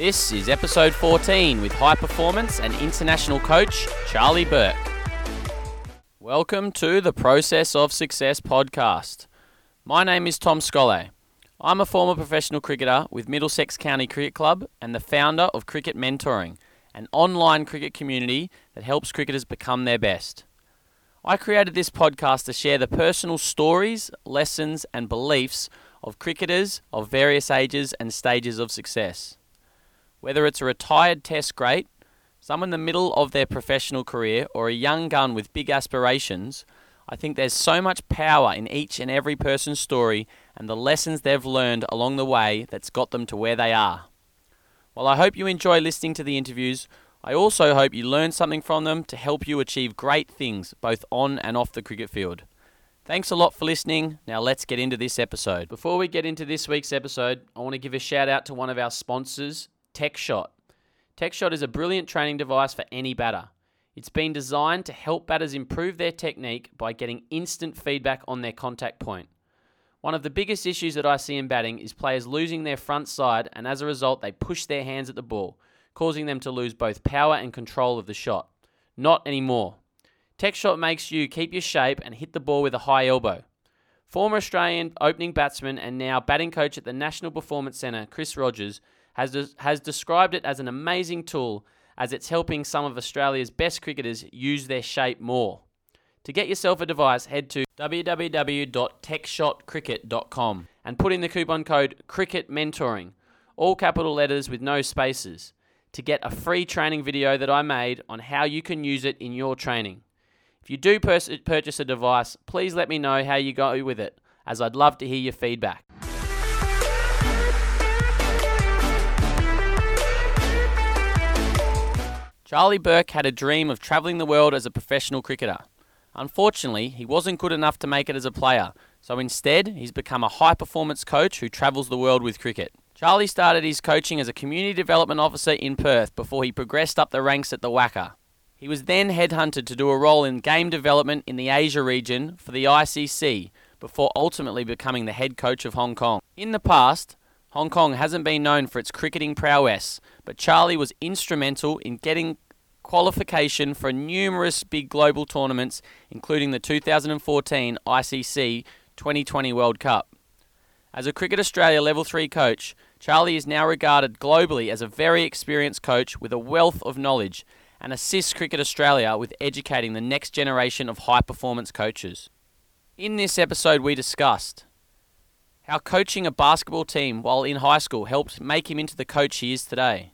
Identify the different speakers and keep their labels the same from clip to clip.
Speaker 1: This is episode 14 with high performance and international coach Charlie Burke. Welcome to the Process of Success podcast. My name is Tom Scollon. I'm a former professional cricketer with Middlesex County Cricket Club and the founder of Cricket Mentoring, an online cricket community that helps cricketers become their best. I created this podcast to share the personal stories, lessons, and beliefs of cricketers of various ages and stages of success. Whether it's a retired test great, someone in the middle of their professional career, or a young gun with big aspirations, I think there's so much power in each and every person's story and the lessons they've learned along the way that's got them to where they are. While I hope you enjoy listening to the interviews, I also hope you learn something from them to help you achieve great things both on and off the cricket field. Thanks a lot for listening. Now let's get into this episode. Before we get into this week's episode, I want to give a shout out to one of our sponsors, TechShot. TechShot is a brilliant training device for any batter. It's been designed to help batters improve their technique by getting instant feedback on their contact point. One of the biggest issues that I see in batting is players losing their front side, and as a result, they push their hands at the ball, causing them to lose both power and control of the shot. Not anymore. TechShot makes you keep your shape and hit the ball with a high elbow. Former Australian opening batsman and now batting coach at the National Performance Centre, Chris Rogers, has, has described it as an amazing tool as it's helping some of Australia's best cricketers use their shape more. To get yourself a device, head to www.techshotcricket.com and put in the coupon code Cricket Mentoring, all capital letters with no spaces, to get a free training video that I made on how you can use it in your training. If you do pers- purchase a device, please let me know how you go with it, as I'd love to hear your feedback. Charlie Burke had a dream of travelling the world as a professional cricketer. Unfortunately, he wasn't good enough to make it as a player, so instead, he's become a high performance coach who travels the world with cricket. Charlie started his coaching as a community development officer in Perth before he progressed up the ranks at the WACA. He was then headhunted to do a role in game development in the Asia region for the ICC before ultimately becoming the head coach of Hong Kong. In the past, Hong Kong hasn't been known for its cricketing prowess, but Charlie was instrumental in getting qualification for numerous big global tournaments, including the 2014 ICC 2020 World Cup. As a Cricket Australia Level 3 coach, Charlie is now regarded globally as a very experienced coach with a wealth of knowledge and assists Cricket Australia with educating the next generation of high performance coaches. In this episode, we discussed how coaching a basketball team while in high school helped make him into the coach he is today.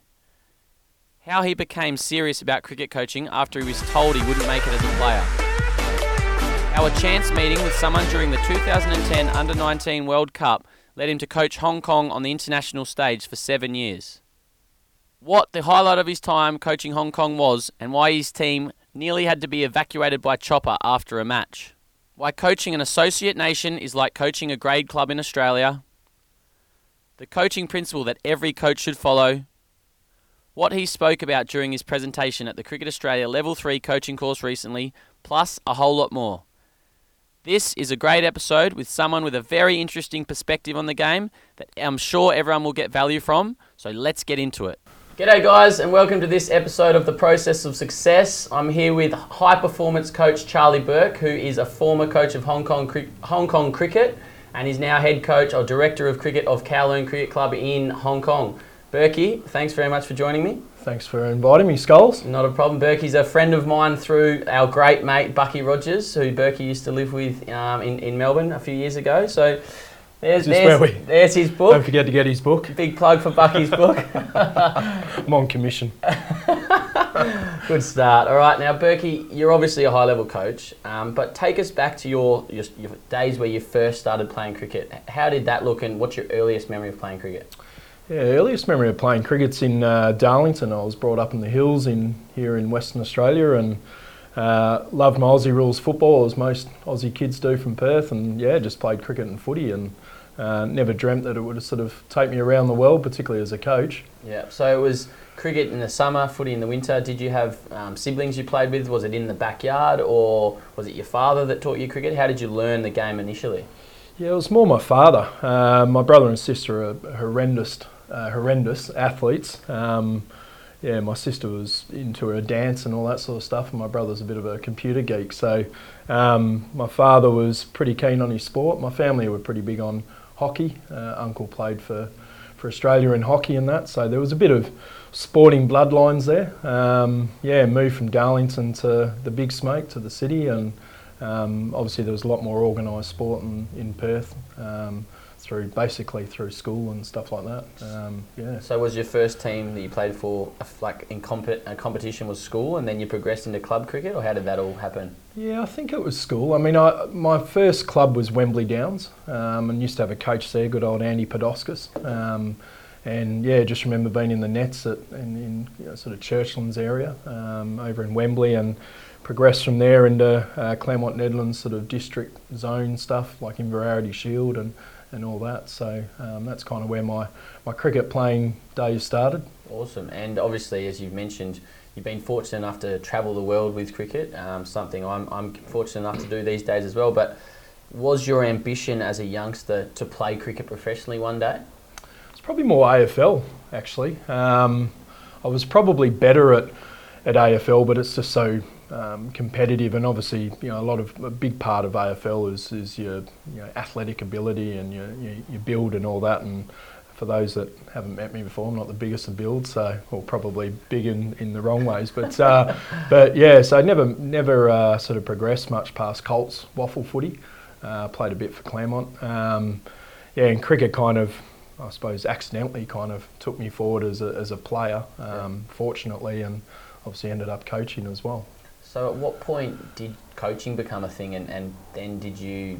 Speaker 1: How he became serious about cricket coaching after he was told he wouldn't make it as a player. How a chance meeting with someone during the 2010 Under 19 World Cup led him to coach Hong Kong on the international stage for seven years. What the highlight of his time coaching Hong Kong was, and why his team nearly had to be evacuated by chopper after a match. Why coaching an associate nation is like coaching a grade club in Australia. The coaching principle that every coach should follow. What he spoke about during his presentation at the Cricket Australia Level 3 coaching course recently, plus a whole lot more. This is a great episode with someone with a very interesting perspective on the game that I'm sure everyone will get value from, so let's get into it. G'day, guys, and welcome to this episode of The Process of Success. I'm here with high performance coach Charlie Burke, who is a former coach of Hong Kong, Hong Kong cricket and is now head coach or director of cricket of Kowloon Cricket Club in Hong Kong. Burkey, thanks very much for joining me.
Speaker 2: Thanks for inviting me, Skulls.
Speaker 1: Not a problem. Burkey's a friend of mine through our great mate Bucky Rogers, who Burkey used to live with um, in, in Melbourne a few years ago. So there's, there's, we, there's his book.
Speaker 2: Don't forget to get his book.
Speaker 1: Big plug for Bucky's book.
Speaker 2: I'm on commission.
Speaker 1: Good start. All right, now Burkey, you're obviously a high-level coach, um, but take us back to your, your, your days where you first started playing cricket. How did that look, and what's your earliest memory of playing cricket?
Speaker 2: Yeah, earliest memory of playing cricket's in uh, Darlington. I was brought up in the hills in here in Western Australia, and uh, loved my Aussie rules football as most Aussie kids do from Perth, and yeah, just played cricket and footy and uh, never dreamt that it would sort of take me around the world, particularly as a coach.
Speaker 1: Yeah, so it was cricket in the summer, footy in the winter. Did you have um, siblings you played with? Was it in the backyard or was it your father that taught you cricket? How did you learn the game initially?
Speaker 2: Yeah, it was more my father. Uh, my brother and sister are horrendous uh, horrendous athletes. Um, yeah, my sister was into her dance and all that sort of stuff, and my brother's a bit of a computer geek. So um, my father was pretty keen on his sport. My family were pretty big on hockey. Uh, uncle played for, for Australia in hockey and that, so there was a bit of sporting bloodlines there. Um, yeah, moved from Darlington to the Big Smoke to the city, and um, obviously there was a lot more organised sport in, in Perth. Um, through basically through school and stuff like that. Um, yeah.
Speaker 1: So was your first team that you played for like in comp- a competition was school, and then you progressed into club cricket, or how did that all happen?
Speaker 2: Yeah, I think it was school. I mean, I, my first club was Wembley Downs, um, and used to have a coach there, good old Andy Podoskas. Um, and yeah, just remember being in the nets at, in, in you know, sort of Churchlands area um, over in Wembley, and progressed from there into uh, Claremont Nedlands sort of district zone stuff like Inverarity Shield and and all that. So um, that's kind of where my, my cricket playing days started.
Speaker 1: Awesome. And obviously, as you've mentioned, you've been fortunate enough to travel the world with cricket, um, something I'm, I'm fortunate enough to do these days as well. But was your ambition as a youngster to play cricket professionally one day?
Speaker 2: It's probably more AFL, actually. Um, I was probably better at, at AFL, but it's just so um, competitive, and obviously, you know, a lot of a big part of AFL is, is your you know, athletic ability and your, your, your build and all that. And for those that haven't met me before, I'm not the biggest of build, so or probably big in, in the wrong ways. But uh, but yeah, so I never never uh, sort of progressed much past Colts WAFL footy. Uh, played a bit for Claremont. Um, yeah, and cricket kind of, I suppose, accidentally kind of took me forward as a, as a player. Um, yeah. Fortunately, and obviously ended up coaching as well.
Speaker 1: So, at what point did coaching become a thing, and, and then did you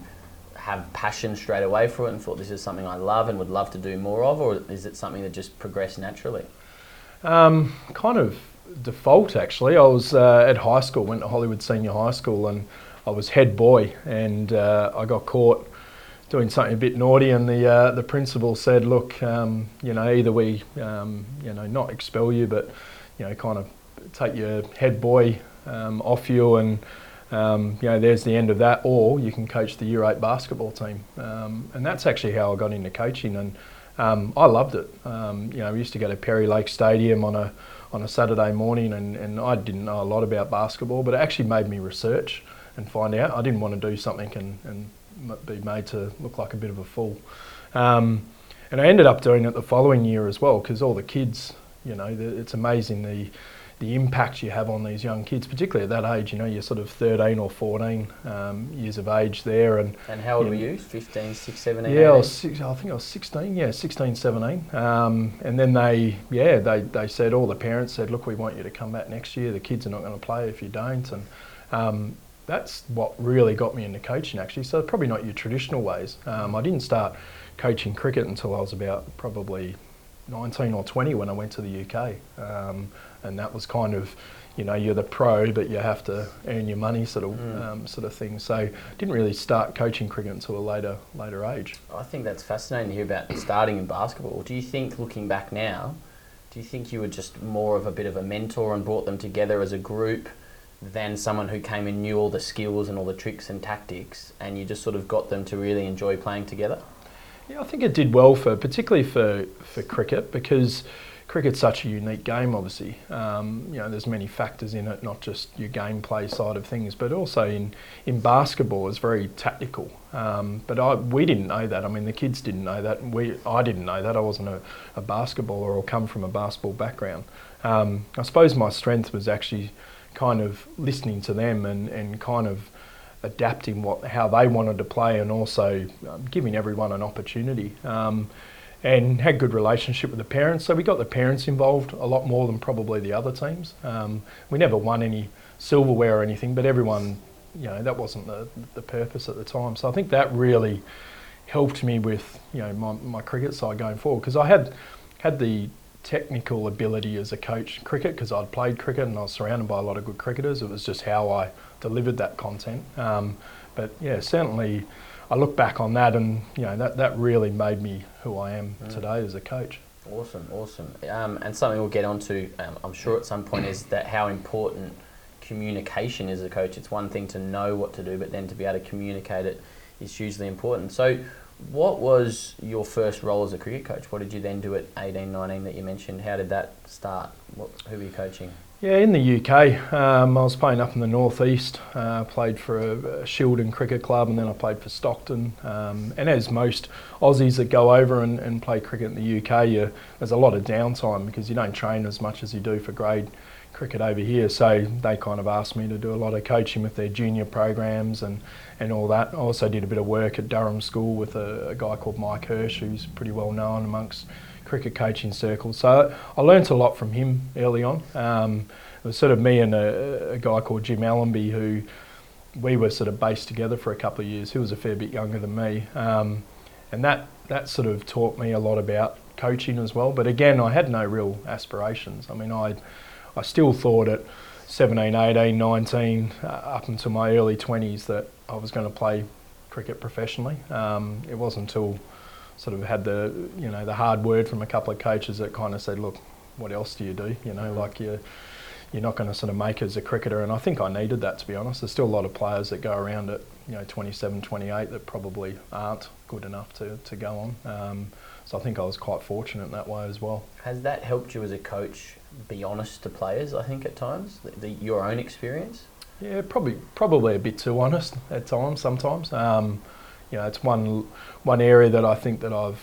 Speaker 1: have passion straight away for it and thought this is something I love and would love to do more of, or is it something that just progressed naturally?
Speaker 2: Um, kind of default, actually. I was uh, at high school, went to Hollywood Senior High School, and I was head boy, and uh, I got caught doing something a bit naughty, and the uh, the principal said, "Look, um, you know, either we, um, you know, not expel you, but you know, kind of take your head boy um, off you and um, you know, there's the end of that. Or you can coach the Year 8 basketball team. Um, and that's actually how I got into coaching. And um, I loved it. Um, you know, we used to go to Perry Lake Stadium on a, on a Saturday morning, and, and I didn't know a lot about basketball, but it actually made me research and find out. I didn't want to do something and, and be made to look like a bit of a fool. Um, and I ended up doing it the following year as well, because all the kids, you know, it's amazing the the impact you have on these young kids, particularly at that age. You know, you're sort of 13 or 14 um, years of age there. And
Speaker 1: and how old were you? 15, 6, 17?
Speaker 2: Yeah, I, was six, I think I was 16. Yeah, 16, 17. Um, and then they, yeah, they, they said all the parents said, look, we want you to come back next year. The kids are not going to play if you don't. And um, that's what really got me into coaching actually. So probably not your traditional ways. Um, I didn't start coaching cricket until I was about probably 19 or 20 when I went to the UK. Um, and that was kind of, you know, you're the pro, but you have to earn your money, sort of, mm. um, sort of thing. So didn't really start coaching cricket until a later, later age.
Speaker 1: I think that's fascinating to hear about starting in basketball. Do you think, looking back now, do you think you were just more of a bit of a mentor and brought them together as a group? than someone who came and knew all the skills and all the tricks and tactics, and you just sort of got them to really enjoy playing together?
Speaker 2: Yeah, I think it did well for, particularly for, for cricket, because cricket's such a unique game. Obviously, um, you know, there's many factors in it, not just your gameplay side of things, but also in in basketball, it's very tactical. Um, but I, we didn't know that. I mean, the kids didn't know that. We, I didn't know that. I wasn't a, a basketballer or come from a basketball background. Um, I suppose my strength was actually kind of listening to them and, and kind of adapting what how they wanted to play and also um, giving everyone an opportunity. Um, and had good relationship with the parents. So we got the parents involved a lot more than probably the other teams. Um, we never won any silverware or anything, but everyone, you know, that wasn't the, the purpose at the time. So I think that really helped me with, you know, my, my cricket side going forward because I had had the technical ability as a coach in cricket because I'd played cricket and I was surrounded by a lot of good cricketers. It was just how I delivered that content. Um, but yeah, certainly I look back on that, and you know that that really made me who I am mm. today as a coach.
Speaker 1: Awesome, awesome. Um, and something we'll get onto, um, I'm sure at some point, is that how important communication is as a coach. It's one thing to know what to do, but then to be able to communicate it is hugely important. So, What was your first role as a cricket coach? What did you then do at 18, 19 that you mentioned? How did that start? What, who were you coaching?
Speaker 2: Yeah, in the UK, um, I was playing up in the northeast. Uh, played for a, a Shildon cricket club, and then I played for Stockton. Um, and as most Aussies that go over and, and play cricket in the UK, you, there's a lot of downtime because you don't train as much as you do for grade cricket over here. So they kind of asked me to do a lot of coaching with their junior programs and, and all that. I also did a bit of work at Durham School with a, a guy called Mike Hirsch, who's pretty well known amongst cricket coaching circles. So I learnt a lot from him early on. Um, it was sort of me and a, a, guy called Jim Allenby who we were sort of based together for a couple of years. He was a fair bit younger than me, um, and that that sort of taught me a lot about coaching as well. But again, I had no real aspirations. I mean, I I still thought at 17, 18, 19, uh, up until my early 20s that I was going to play cricket professionally. Um, it wasn't until sort of had the you know the hard word from a couple of coaches that kind of said, look, what else do you do? You know, like you you're not going to sort of make as a cricketer. And I think I needed that to be honest. There's still a lot of players that go around at you know 27, 28 that probably aren't good enough to to go on. Um, so I think I was quite fortunate in that way as well.
Speaker 1: Has that helped you as a coach be honest to players? I think at times the, the, your own experience.
Speaker 2: Yeah, probably probably a bit too honest at times. Sometimes. Um, you know, it's one one area that I think that I've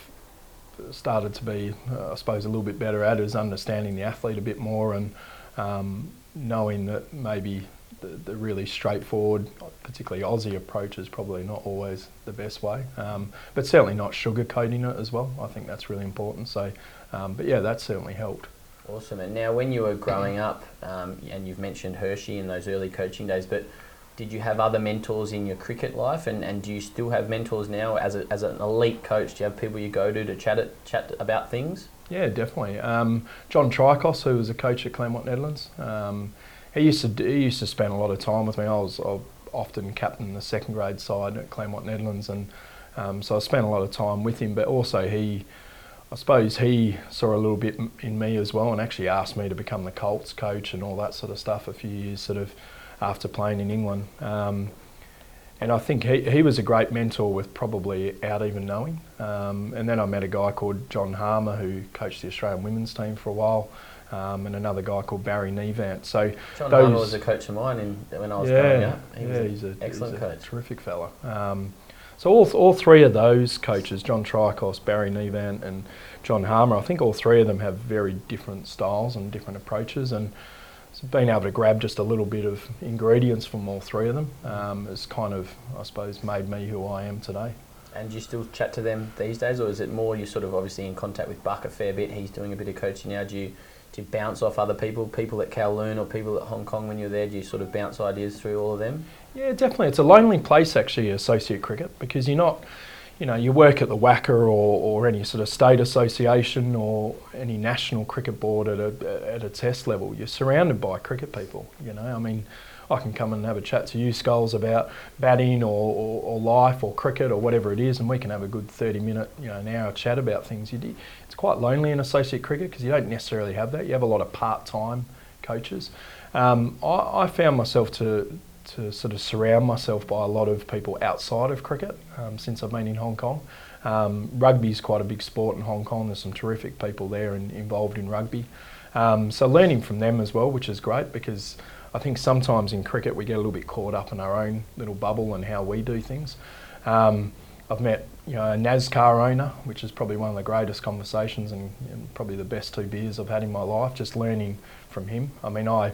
Speaker 2: started to be, uh, I suppose, a little bit better at is understanding the athlete a bit more and um, knowing that maybe the, the, really straightforward, particularly Aussie approach is probably not always the best way, um, but certainly not sugarcoating it as well. I think that's really important. So, um, but yeah, that certainly helped.
Speaker 1: Awesome. And now, when you were growing up, um, and you've mentioned Hershey in those early coaching days, but did you have other mentors in your cricket life and, and do you still have mentors now as, a, as an elite coach? Do you have people you go to to chat, it, chat about things?
Speaker 2: Yeah, definitely. Um, John Trikos, who was a coach at Claremont Nedlands, um, he used to he used to spend a lot of time with me. I was, often captain the second grade side at Claremont Nedlands, and um, so I spent a lot of time with him. But also he, I suppose he saw a little bit in me as well, and actually asked me to become the Colts coach and all that sort of stuff. A few years sort of after playing in England. Um, and I think he, he was a great mentor with probably out even knowing. Um, and then I met a guy called John Harmer who coached the Australian women's team for a while. Um, and another guy called Barry Nevant. So
Speaker 1: John those, Harmer was a coach of mine in, when I was yeah, growing up. He yeah, he's a excellent coach,
Speaker 2: a terrific fella. Um, so all, all three of those coaches, John Trikos, Barry Nevant, and John Harmer, I think all three of them have very different styles and different approaches. And being able to grab just a little bit of ingredients from all three of them um, has kind of, I suppose, made me who I am today.
Speaker 1: And do you still chat to them these days, or is it more you're sort of obviously in contact with Buck a fair bit? He's doing a bit of coaching now. Do you do you bounce off other people, people at Kowloon or people at Hong Kong when you're there? Do you sort of bounce ideas through all of them?
Speaker 2: Yeah, definitely. It's a lonely place actually, associate cricket, because you're not you know, you work at the WACA or, or any sort of state association or any national cricket board at a, at a test level, you're surrounded by cricket people, you know. I mean, I can come and have a chat to you, Skulls, about batting or, or, or, life or cricket or whatever it is, and we can have a good 30 minute, you know, an hour chat about things. You it's quite lonely in associate cricket because you don't necessarily have that. You have a lot of part time coaches. Um, I, I found myself to to sort of surround myself by a lot of people outside of cricket um, since I've been in Hong Kong. Um, rugby is quite a big sport in Hong Kong. There's some terrific people there and involved in rugby. Um, so learning from them as well, which is great because I think sometimes in cricket we get a little bit caught up in our own little bubble and how we do things. Um, I've met you know a NASCAR owner, which is probably one of the greatest conversations and, and probably the best two beers I've had in my life. Just learning from him. I mean, I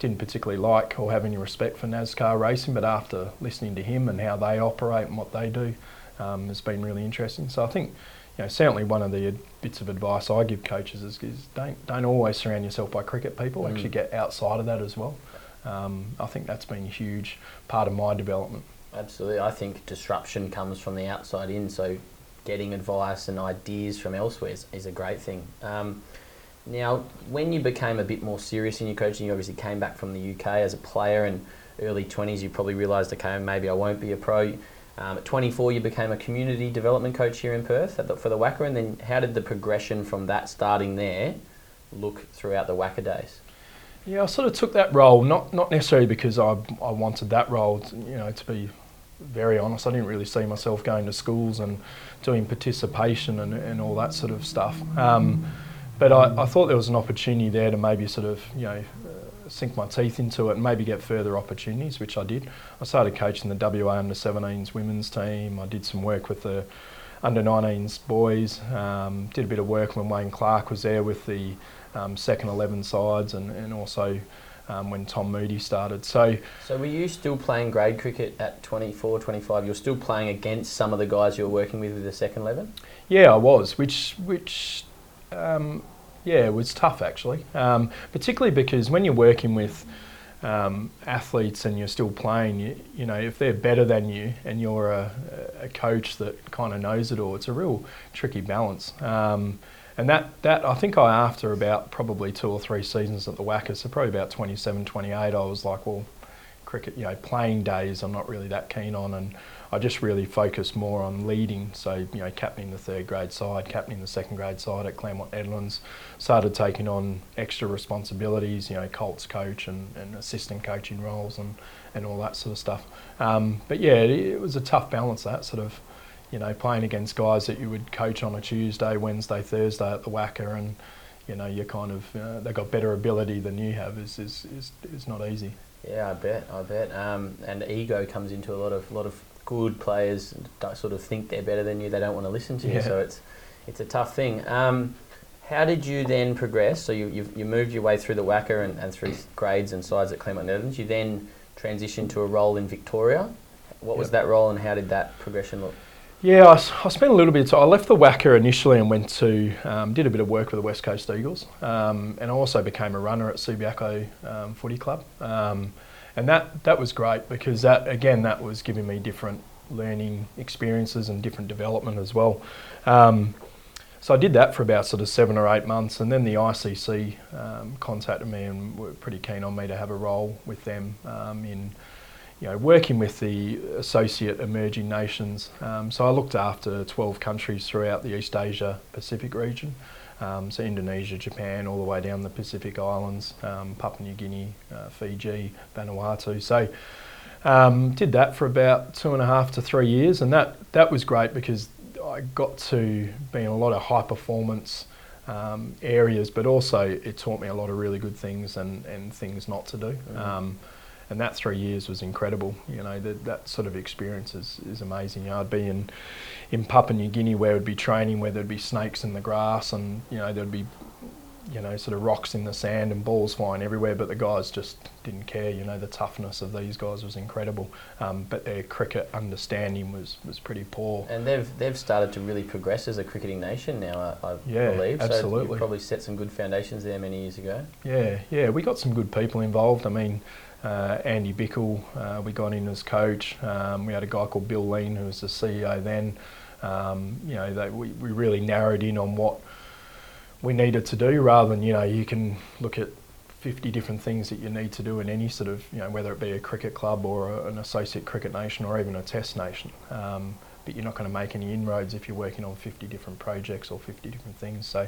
Speaker 2: didn't particularly like or have any respect for NASCAR racing, but after listening to him and how they operate and what they do, um, has been really interesting. So I think, you know, certainly one of the bits of advice I give coaches is, is don't don't always surround yourself by cricket people. Mm. Actually, get outside of that as well. Um, I think that's been a huge part of my development.
Speaker 1: Absolutely, I think disruption comes from the outside in. So getting advice and ideas from elsewhere is, is a great thing. Um, now, when you became a bit more serious in your coaching, you obviously came back from the UK as a player and early 20s, you probably realised, okay, maybe I won't be a pro. Um, at 24, you became a community development coach here in Perth the, for the WACA, and then how did the progression from that starting there look throughout the WACA days?
Speaker 2: Yeah, I sort of took that role, not not necessarily because I, I wanted that role, to, you know, to be very honest, I didn't really see myself going to schools and doing participation and, and all that sort of stuff. Um, but I, I, thought there was an opportunity there to maybe sort of, you know, uh, sink my teeth into it and maybe get further opportunities, which I did. I started coaching the WA under 17s women's team. I did some work with the under 19s boys. Um, did a bit of work when Wayne Clark was there with the um, second 11 sides and, and also um, when Tom Moody started. So,
Speaker 1: so were you still playing grade cricket at 24, 25? You're still playing against some of the guys you were working with with the second 11?
Speaker 2: Yeah, I was, which, which um, yeah, it was tough actually, um, particularly because when you're working with um, athletes and you're still playing, you, you, know, if they're better than you and you're a, a coach that kind of knows it all, it's a real tricky balance. Um, and that, that I think I after about probably two or three seasons at the WACA, so probably about 27, 28, I was like, well, cricket, you know, playing days I'm not really that keen on, and I just really focused more on leading. So you know, captaining the third grade side, captaining the second grade side at Claremont Nedlands, started taking on extra responsibilities, you know, Colts coach and, and assistant coaching roles and, and all that sort of stuff. Um, but yeah, it, it was a tough balance that sort of you know, playing against guys that you would coach on a Tuesday, Wednesday, Thursday at the WACA, and you know, you're kind of uh, they've got better ability than you have is is, is, is not easy.
Speaker 1: Yeah, I bet, I bet. Um, and ego comes into a lot of lot of good players sort of think they're better than you. They don't want to listen to you, so it's it's a tough thing. Um, how did you then progress? So you you've, you moved your way through the WACA and, and through grades and sides at Claremont Nedlands. You then transitioned to a role in Victoria. What was that role, and how did that progression look?
Speaker 2: Yeah, I, I, spent a little bit of time. I left the WACA initially and went to, um, did a bit of work with the West Coast Eagles. Um, and I also became a runner at Subiaco um, Footy Club. Um, and that, that was great because that, again, that was giving me different learning experiences and different development as well. Um, so I did that for about sort of seven or eight months. And then the ICC um, contacted me and were pretty keen on me to have a role with them in you know, working with the associate emerging nations. Um, so I looked after 12 countries throughout the East Asia Pacific region. Um, so Indonesia, Japan, all the way down the Pacific Islands, um, Papua New Guinea, uh, Fiji, Vanuatu. So um, did that for about two and a half to three years, and that that was great because I got to be in a lot of high performance um, areas, but also it taught me a lot of really good things and, and things not to do. Mm and that three years was incredible. You know, that, that sort of experience is, is amazing. You know, I'd be in, in Papua New Guinea where it'd be training where there'd be snakes in the grass and, you know, there'd be, you know, sort of rocks in the sand and balls flying everywhere, but the guys just didn't care. You know, the toughness of these guys was incredible, um, but their cricket understanding was, was pretty poor.
Speaker 1: And they've they've started to really progress as a cricketing nation now, I, I
Speaker 2: yeah,
Speaker 1: believe.
Speaker 2: Absolutely.
Speaker 1: So you probably set some good foundations there many years ago.
Speaker 2: Yeah, yeah, we got some good people involved. I mean, uh, Andy Bichel, uh, we got in as coach. Um, we had a guy called Bill Lean, who was the CEO then. Um, you know, they, we, we really narrowed in on what we needed to do rather than, you know, you can look at 50 different things that you need to do in any sort of, you know, whether it be a cricket club or a, an associate cricket nation or even a test nation. Um, but you're not going to make any inroads if you're working on 50 different projects or 50 different things. So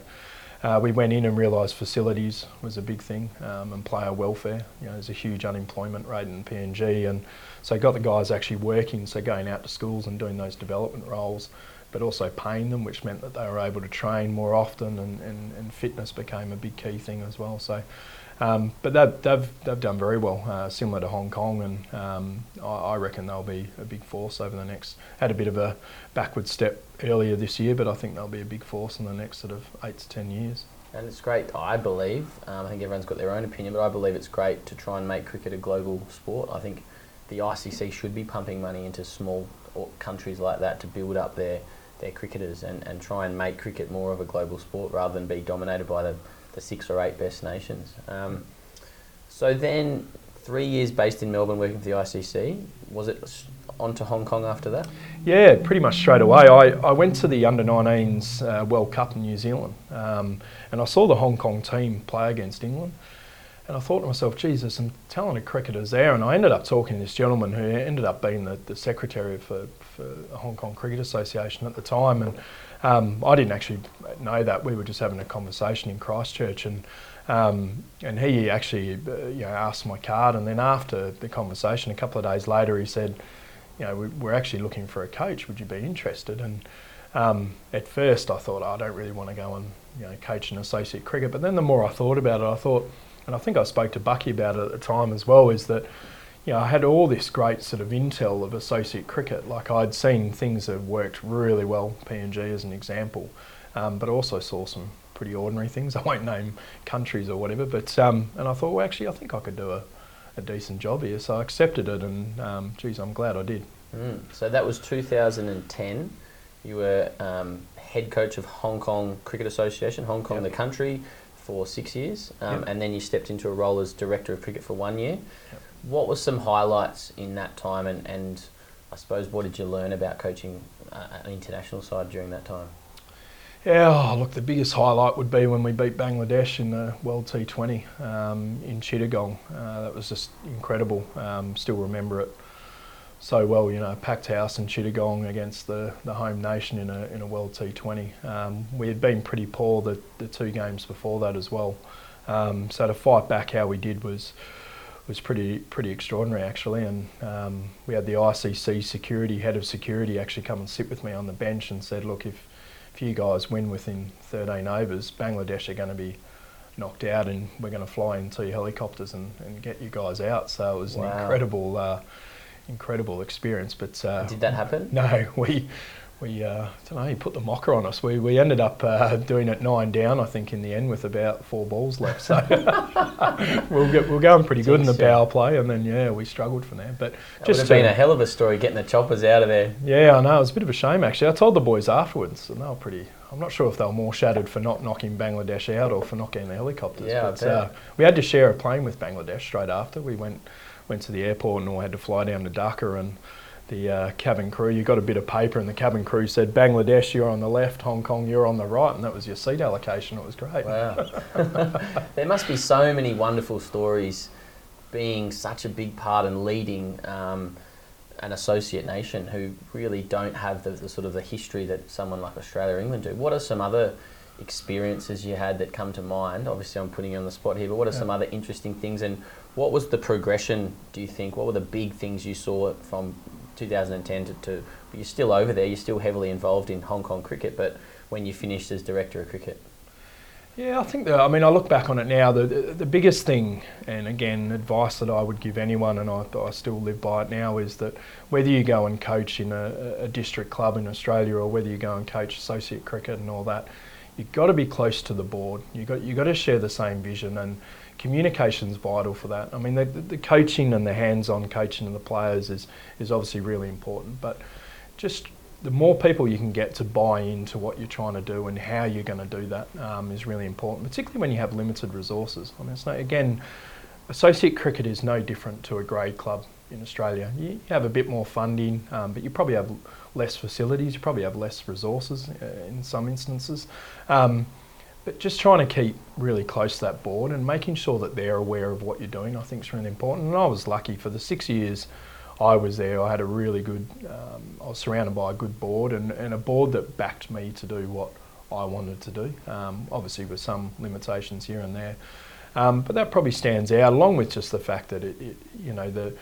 Speaker 2: uh, we went in and realised facilities was a big thing um, and player welfare. You know, there's a huge unemployment rate in PNG, and so got the guys actually working, so going out to schools and doing those development roles, but also paying them, which meant that they were able to train more often, and, and, and fitness became a big key thing as well. So. Um, but they've, they've, they've done very well, uh, similar to Hong Kong, and um, I, I, reckon they'll be a big force over the next. Had a bit of a backward step earlier this year, but I think they'll be a big force in the next sort of eight to ten years.
Speaker 1: And it's great, I believe. Um, I think everyone's got their own opinion, but I believe it's great to try and make cricket a global sport. I think the ICC should be pumping money into small countries like that to build up their, their cricketers and, and try and make cricket more of a global sport rather than be dominated by the, the six or eight best nations. Um, so then, three years based in Melbourne working for the ICC, was it on to Hong Kong after that?
Speaker 2: Yeah, pretty much straight away. I, I went to the under 19s uh, World Cup in New Zealand um, and I saw the Hong Kong team play against England. And I thought to myself, geez, there's some talented cricketers there. And I ended up talking to this gentleman who ended up being the, the secretary for, for the Hong Kong Cricket Association at the time. And um, I didn't actually know that. We were just having a conversation in Christchurch. And um, and he actually uh, you know, asked my card. And then after the conversation, a couple of days later, he said, you know, we, we're actually looking for a coach. Would you be interested? And um, at first, I thought, oh, I don't really want to go and you know coach an associate cricket. But then the more I thought about it, I thought, and I think I spoke to Bucky about it at the time as well, is that you know I had all this great sort of intel of associate cricket. Like I'd seen things that worked really well, PNG as an example, um, but also saw some pretty ordinary things. I won't name countries or whatever, but um, and I thought, well, actually, I think I could do a, a decent job here. So I accepted it, and um, geez, I'm glad I did.
Speaker 1: Mm. So that was 2010. You were um, head coach of Hong Kong Cricket Association, Hong Kong, yep. the country, for six years, um, yep. and then you stepped into a role as director of cricket for one year. Yep. What were some highlights in that time, and, and I suppose what did you learn about coaching uh, an international side during that time?
Speaker 2: Yeah, oh, look, the biggest highlight would be when we beat Bangladesh in the World T20 um, in Chittagong. Uh, that was just incredible. Um, still remember it so well, you know, packed house in Chittagong against the, the home nation in a, in a World T20. Um, we had been pretty poor the, the two games before that as well. Um, so to fight back how we did was was pretty pretty extraordinary actually. And um, we had the ICC security head of security actually come and sit with me on the bench and said, look, if if you guys win within 13 overs, Bangladesh are going to be knocked out and we're going to fly in two helicopters and, and get you guys out. So it was wow. an incredible. Uh, incredible experience. But uh,
Speaker 1: did that happen?
Speaker 2: No, we we uh, I don't know. He put the mocker on us. We we ended up uh, doing it nine down, I think, in the end with about four balls left. So we'll get we're going pretty good in the power play, and then yeah, we struggled from there. But
Speaker 1: that just would have been a hell of a story getting the choppers out of there.
Speaker 2: Yeah, I know. It was a bit of a shame actually. I told the boys afterwards, and they were pretty. I'm not sure if they were more shattered for not knocking Bangladesh out or for not getting the helicopters.
Speaker 1: Yeah, but, uh,
Speaker 2: we had to share a plane with Bangladesh straight after. We went went to the airport and all had to fly down to Dhaka and the uh, cabin crew, you got a bit of paper and the cabin crew said, Bangladesh, you're on the left, Hong Kong, you're on the right, and that was your seat allocation. It was great.
Speaker 1: Wow. there must be so many wonderful stories being such a big part and leading um, an associate nation who really don't have the, the, sort of the history that someone like Australia or England do. What are some other experiences you had that come to mind? Obviously, I'm putting you on the spot here, but what are yeah. some other interesting things and what was the progression, do you think? What were the big things you saw from 2010 to, to you're still over there, you're still heavily involved in Hong Kong cricket, but when you finished as director of cricket?
Speaker 2: Yeah, I think that, I mean, I look back on it now, the, the biggest thing, and again, advice that I would give anyone, and I, I still live by it now, is that whether you go and coach in a, a district club in Australia or whether you go and coach associate cricket and all that, you've got to be close to the board. You've got, you've got to share the same vision. And communication is vital for that. I mean, the, the coaching and the hands-on coaching of the players is is obviously really important, but just the more people you can get to buy into what you're trying to do and how you're going to do that um, is really important, particularly when you have limited resources. I mean, it's no, again, associate cricket is no different to a grade club in Australia. You have a bit more funding, um, but you probably have less facilities, you probably have less resources uh, in some instances. Um, but just trying to keep really close to that board and making sure that they're aware of what you're doing, I think is really important. And I was lucky for the six years I was there. I had a really good, um, I was surrounded by a good board and, and a board that backed me to do what I wanted to do. Um, obviously, with some limitations here and there, um, but that probably stands out, along with just the fact that it, it you know, the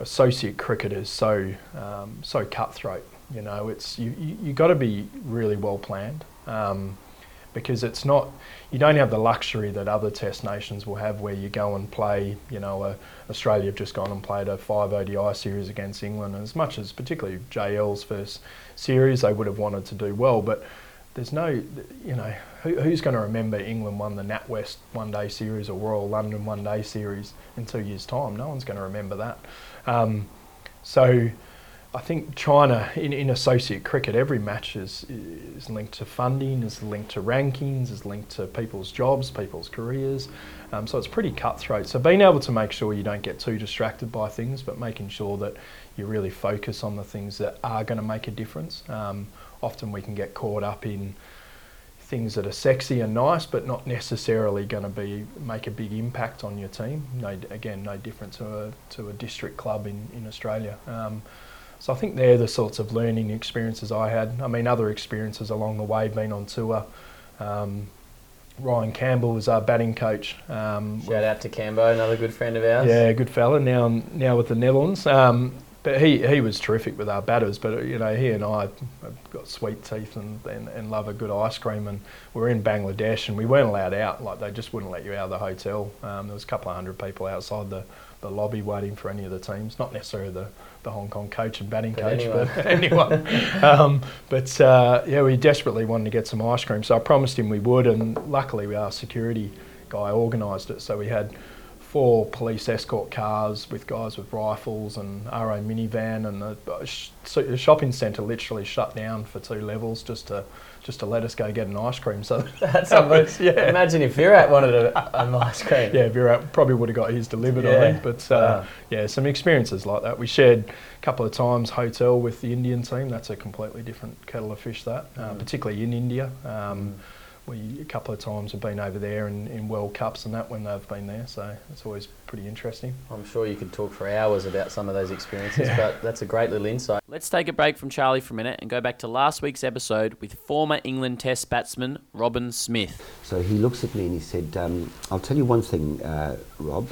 Speaker 2: associate cricket is so um, so cutthroat. You know, it's you you, you got to be really well planned. Um, because it's not you don't have the luxury that other test nations will have where you go and play you know uh, Australia have just gone and played a five ODI series against England. As much as particularly JL's first series they would have wanted to do well but there's no you know who, who's going to remember England won the NatWest one day series or Royal London one day series in two years time? No one's going to remember that. Um, so I think China in, in associate cricket, every match is, is linked to funding, is linked to rankings, is linked to people's jobs, people's careers. Um, so it's pretty cutthroat. So being able to make sure you don't get too distracted by things, but making sure that you really focus on the things that are going to make a difference. Um, often we can get caught up in things that are sexy and nice, but not necessarily going to be make a big impact on your team. No, again, no different to a to a district club in in Australia. Um, so I think they're the sorts of learning experiences I had. I mean, other experiences along the way, being on tour. Um, Ryan Campbell was our batting coach.
Speaker 1: Um, Shout out to Cambo, another good friend of ours.
Speaker 2: Yeah, good fella. Now, now with the Netherlands. Um, but he, he was terrific with our batters. But you know, he and I have got sweet teeth and, and, and love a good ice cream. And we are in Bangladesh and we weren't allowed out. Like they just wouldn't let you out of the hotel. Um, there was a couple of hundred people outside the, the lobby waiting for any of the teams. Not necessarily the, the Hong Kong coach and batting
Speaker 1: But
Speaker 2: coach,
Speaker 1: anyone.
Speaker 2: but anyone. um, but uh, yeah, we desperately wanted to get some ice cream. So I promised him we would. And luckily, our security guy organised it. So we had four police escort cars with guys with rifles and RO minivan, and the, uh, sh- shopping centre literally shut down for two levels just to just to let us go get an ice cream. So
Speaker 1: That's
Speaker 2: was- yeah.
Speaker 1: Imagine if Virat wanted a, an ice cream.
Speaker 2: Yeah, Virat probably would have got his delivered, I
Speaker 1: Yeah.
Speaker 2: think. But uh,
Speaker 1: Wow.
Speaker 2: yeah, some experiences like that. We shared a couple of times hotel with the Indian team. That's a completely different kettle of fish. That, uh,
Speaker 1: Mm.
Speaker 2: particularly in India. Um, we a couple of times have been over there in, in World Cups and that when they've been there. So it's always pretty interesting.
Speaker 1: I'm sure you could talk for hours about some of those experiences,
Speaker 2: Yeah.
Speaker 1: but that's a great little insight. Let's take a break from Charlie for a minute and go back to last week's episode with former England Test batsman Robin Smith.
Speaker 3: So he looks at me and he said, um, I'll tell you one thing, uh, Rob,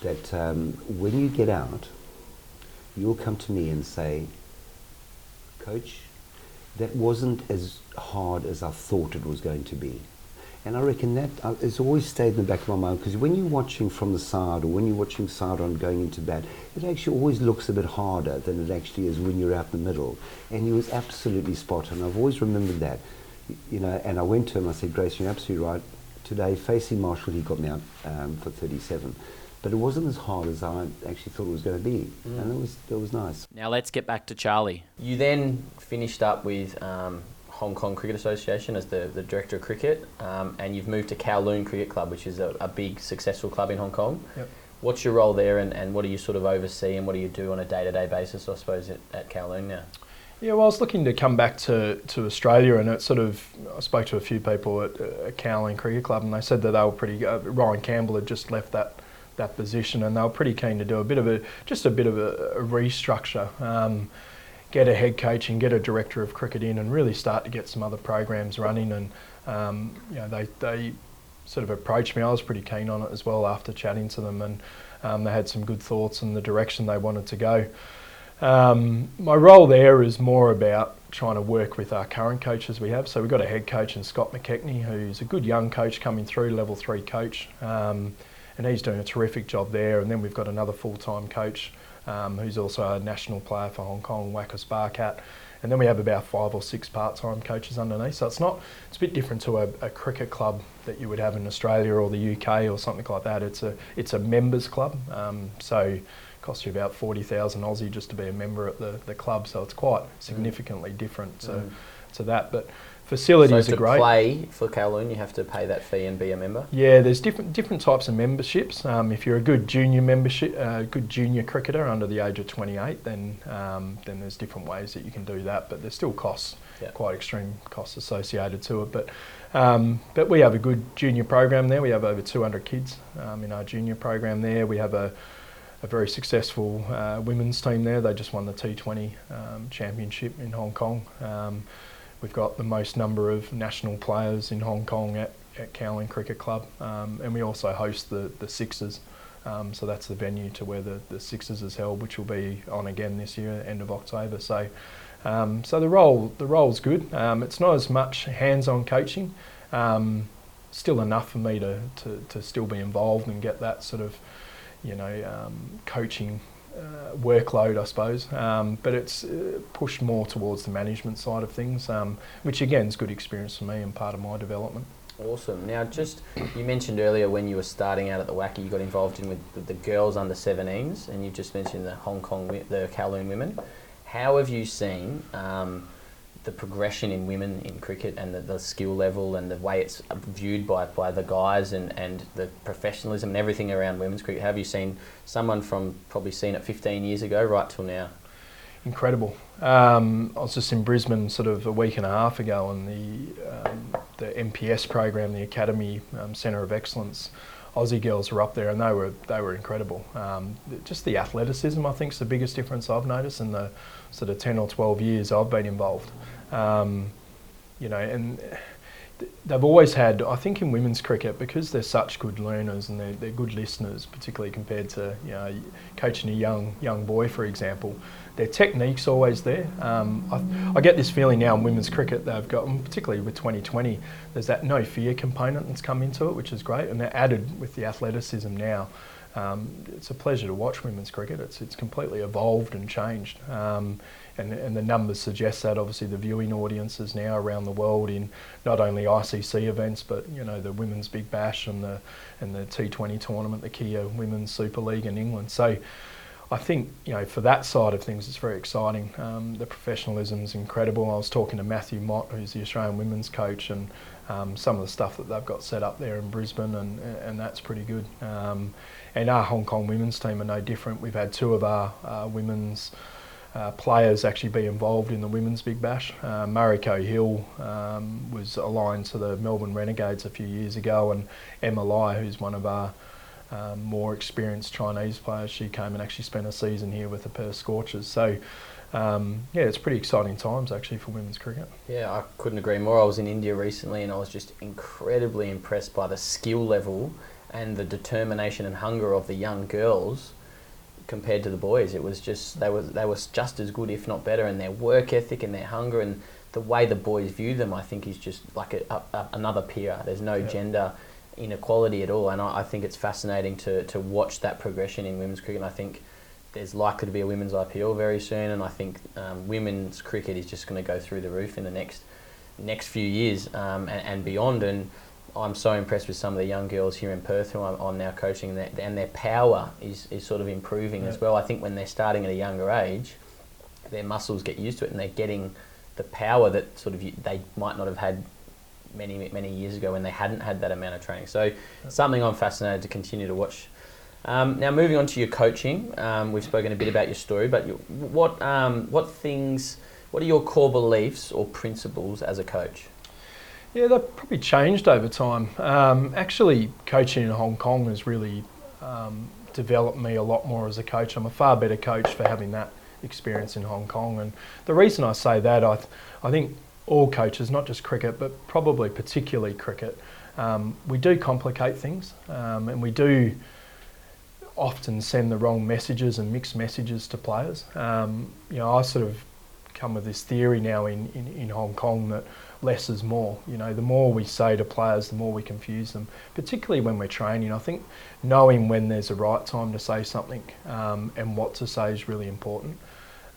Speaker 3: that um, when you get out, you'll come to me and say, Coach, that wasn't as hard as I thought it was going to be. And I reckon that uh, has always stayed in the back of my mind because when you're watching from the side or when you're watching side on going into bat, it actually always looks a bit harder than it actually is when you're out in the middle. And he was absolutely spot on. I've always remembered that. You know, and I went to him, I said, Grace, you're absolutely right. Today, facing Marshall, he got me out um, for 37. But it wasn't as hard as I actually thought it was going to be. And it was, it was nice.
Speaker 1: Now let's get back to Charlie. You then finished up with um, Hong Kong Cricket Association as the, the director of cricket, um, and you've moved to Kowloon Cricket Club, which is a, a big, successful club in Hong Kong.
Speaker 2: Yep.
Speaker 1: What's your role there, and, and what do you sort of oversee, and what do you do on a day to day basis, I suppose, at, at Kowloon now?
Speaker 2: Yeah, well, I was looking to come back to, to Australia, and it sort of I spoke to a few people at, uh, at Kowloon Cricket Club, and they said that they were pretty. Uh, Ryan Campbell had just left that that position, and they were pretty keen to do a bit of a just a bit of a, a restructure, um, get a head coach and get a director of cricket in, and really start to get some other programs running. And um, you know, they they sort of approached me. I was pretty keen on it as well after chatting to them, and um, they had some good thoughts in the direction they wanted to go. Um, my role there is more about trying to work with our current coaches we have. So we've got a head coach in Scott McKechnie, who's a good young coach coming through, level three coach, um, and he's doing a terrific job there. And then we've got another full-time coach um, who's also a national player for Hong Kong, Waqas Barkat. And then we have about five or six part-time coaches underneath. So it's not, it's a bit different to a, a cricket club that you would have in Australia or the UK or something like that. It's a, it's a members club. Um, so costs you about 40,000 Aussie just to be a member at the, the club. So it's quite significantly different to,
Speaker 1: Mm.
Speaker 2: to that. But facilities
Speaker 1: so
Speaker 2: are
Speaker 1: to
Speaker 2: great.
Speaker 1: play for Kowloon, you have to pay that fee and be a member.
Speaker 2: Yeah, there's different different types of memberships. Um, if you're a good junior membership, uh, good junior cricketer under the age of 28, then um, then there's different ways that you can do that. But there's still costs,
Speaker 1: Yeah.
Speaker 2: quite extreme costs associated to it. But um, but we have a good junior program there. We have over 200 kids um, in our junior program there. We have a a very successful uh, women's team there. They just won the T20 um, championship in Hong Kong. We've got the most number of national players in Hong Kong at, at Kowloon Cricket Club, um, and we also host the, the Sixers. Um, so that's the venue to where the, the Sixers is held, which will be on again this year, end of October. So, um, so the role the role's good. Um, it's not as much hands-on coaching. Um, still enough for me to, to, to still be involved and get that sort of you know, um, coaching uh, workload, I suppose. Um, but it's uh, pushed more towards the management side of things, um, which again is good experience for me and part of my development.
Speaker 1: Awesome. Now, just you mentioned earlier when you were starting out at the WACA, you got involved in with the, the girls under 17s, and you just mentioned the Hong Kong, the Kowloon women. How have you seen um, the progression in women in cricket and the, the skill level and the way it's viewed by, by the guys and, and the professionalism and everything around women's cricket? Have you seen someone from probably seen it 15 years ago right till now?
Speaker 2: Incredible. Um, I was just in Brisbane sort of a week and a half ago, and the um, the NPS program, the Academy um, Centre of Excellence, Aussie girls were up there, and they were they were incredible. Um, just the athleticism, I think, is the biggest difference I've noticed in the sort of ten or twelve years I've been involved. Um, you know, and they've always had, I think, in women's cricket because they're such good learners and they're, they're good listeners, particularly compared to you know coaching a young young boy, for example. Their technique's always there. Um, I, I, get this feeling now in women's cricket they've got, particularly with 2020, there's that no fear component that's come into it, which is great, and they're added with the athleticism now. Um, it's a pleasure to watch women's cricket. It's it's completely evolved and changed. Um, and, and the numbers suggest that obviously the viewing audiences now around the world in not only ICC events but you know the Women's Big Bash and the and the T20 tournament, the Kia Women's Super League in England. So I think you know for that side of things, it's very exciting. Um, the professionalism is incredible. I was talking to Matthew Mott, who's the Australian women's coach, and um, some of the stuff that they've got set up there in Brisbane, and and that's pretty good. Um, and our Hong Kong women's team are no different. We've had two of our uh, women's uh, players actually be involved in the Women's Big Bash. Uh, Mariko Hill um, was aligned to the Melbourne Renegades a few years ago, and Emma Lai, who's one of our um, more experienced Chinese players, she came and actually spent a season here with the Perth Scorchers. So, um, yeah, it's pretty exciting times actually for women's cricket.
Speaker 1: Yeah, I couldn't agree more. I was in India recently and I was just incredibly impressed by the skill level and the determination and hunger of the young girls compared to the boys. It was just they were they were just as good, if not better, and their work ethic and their hunger and the way the boys view them, I think, is just like a, a, another peer. There's no yeah. gender inequality at all, and I, I, think it's fascinating to, to watch that progression in women's cricket. And I think there's likely to be a women's IPL very soon, and I think um, women's cricket is just going to go through the roof in the next next few years um, and, and beyond. And I'm so impressed with some of the young girls here in Perth who I'm, I'm now coaching, and their, and their power is, is sort of improving yeah. as well. I think when they're starting at a younger age, their muscles get used to it, and they're getting the power that sort of you, they might not have had many many years ago when they hadn't had that amount of training. So yeah. something I'm fascinated to continue to watch. Um, now moving on to your coaching, um, we've spoken a bit about your story, but you, what um, what things, what are your core beliefs or principles as a coach?
Speaker 2: Yeah, they've probably changed over time. Um, actually, coaching in Hong Kong has really um, developed me a lot more as a coach. I'm a far better coach for having that experience in Hong Kong. And the reason I say that, I, th- I think all coaches, not just cricket, but probably particularly cricket, um, we do complicate things um, and we do often send the wrong messages and mixed messages to players. Um, you know, I sort of come with this theory now in, in, in Hong Kong that less is more. You know, the more we say to players, the more we confuse them, particularly when we're training. I think knowing when there's a right time to say something um, and what to say is really important.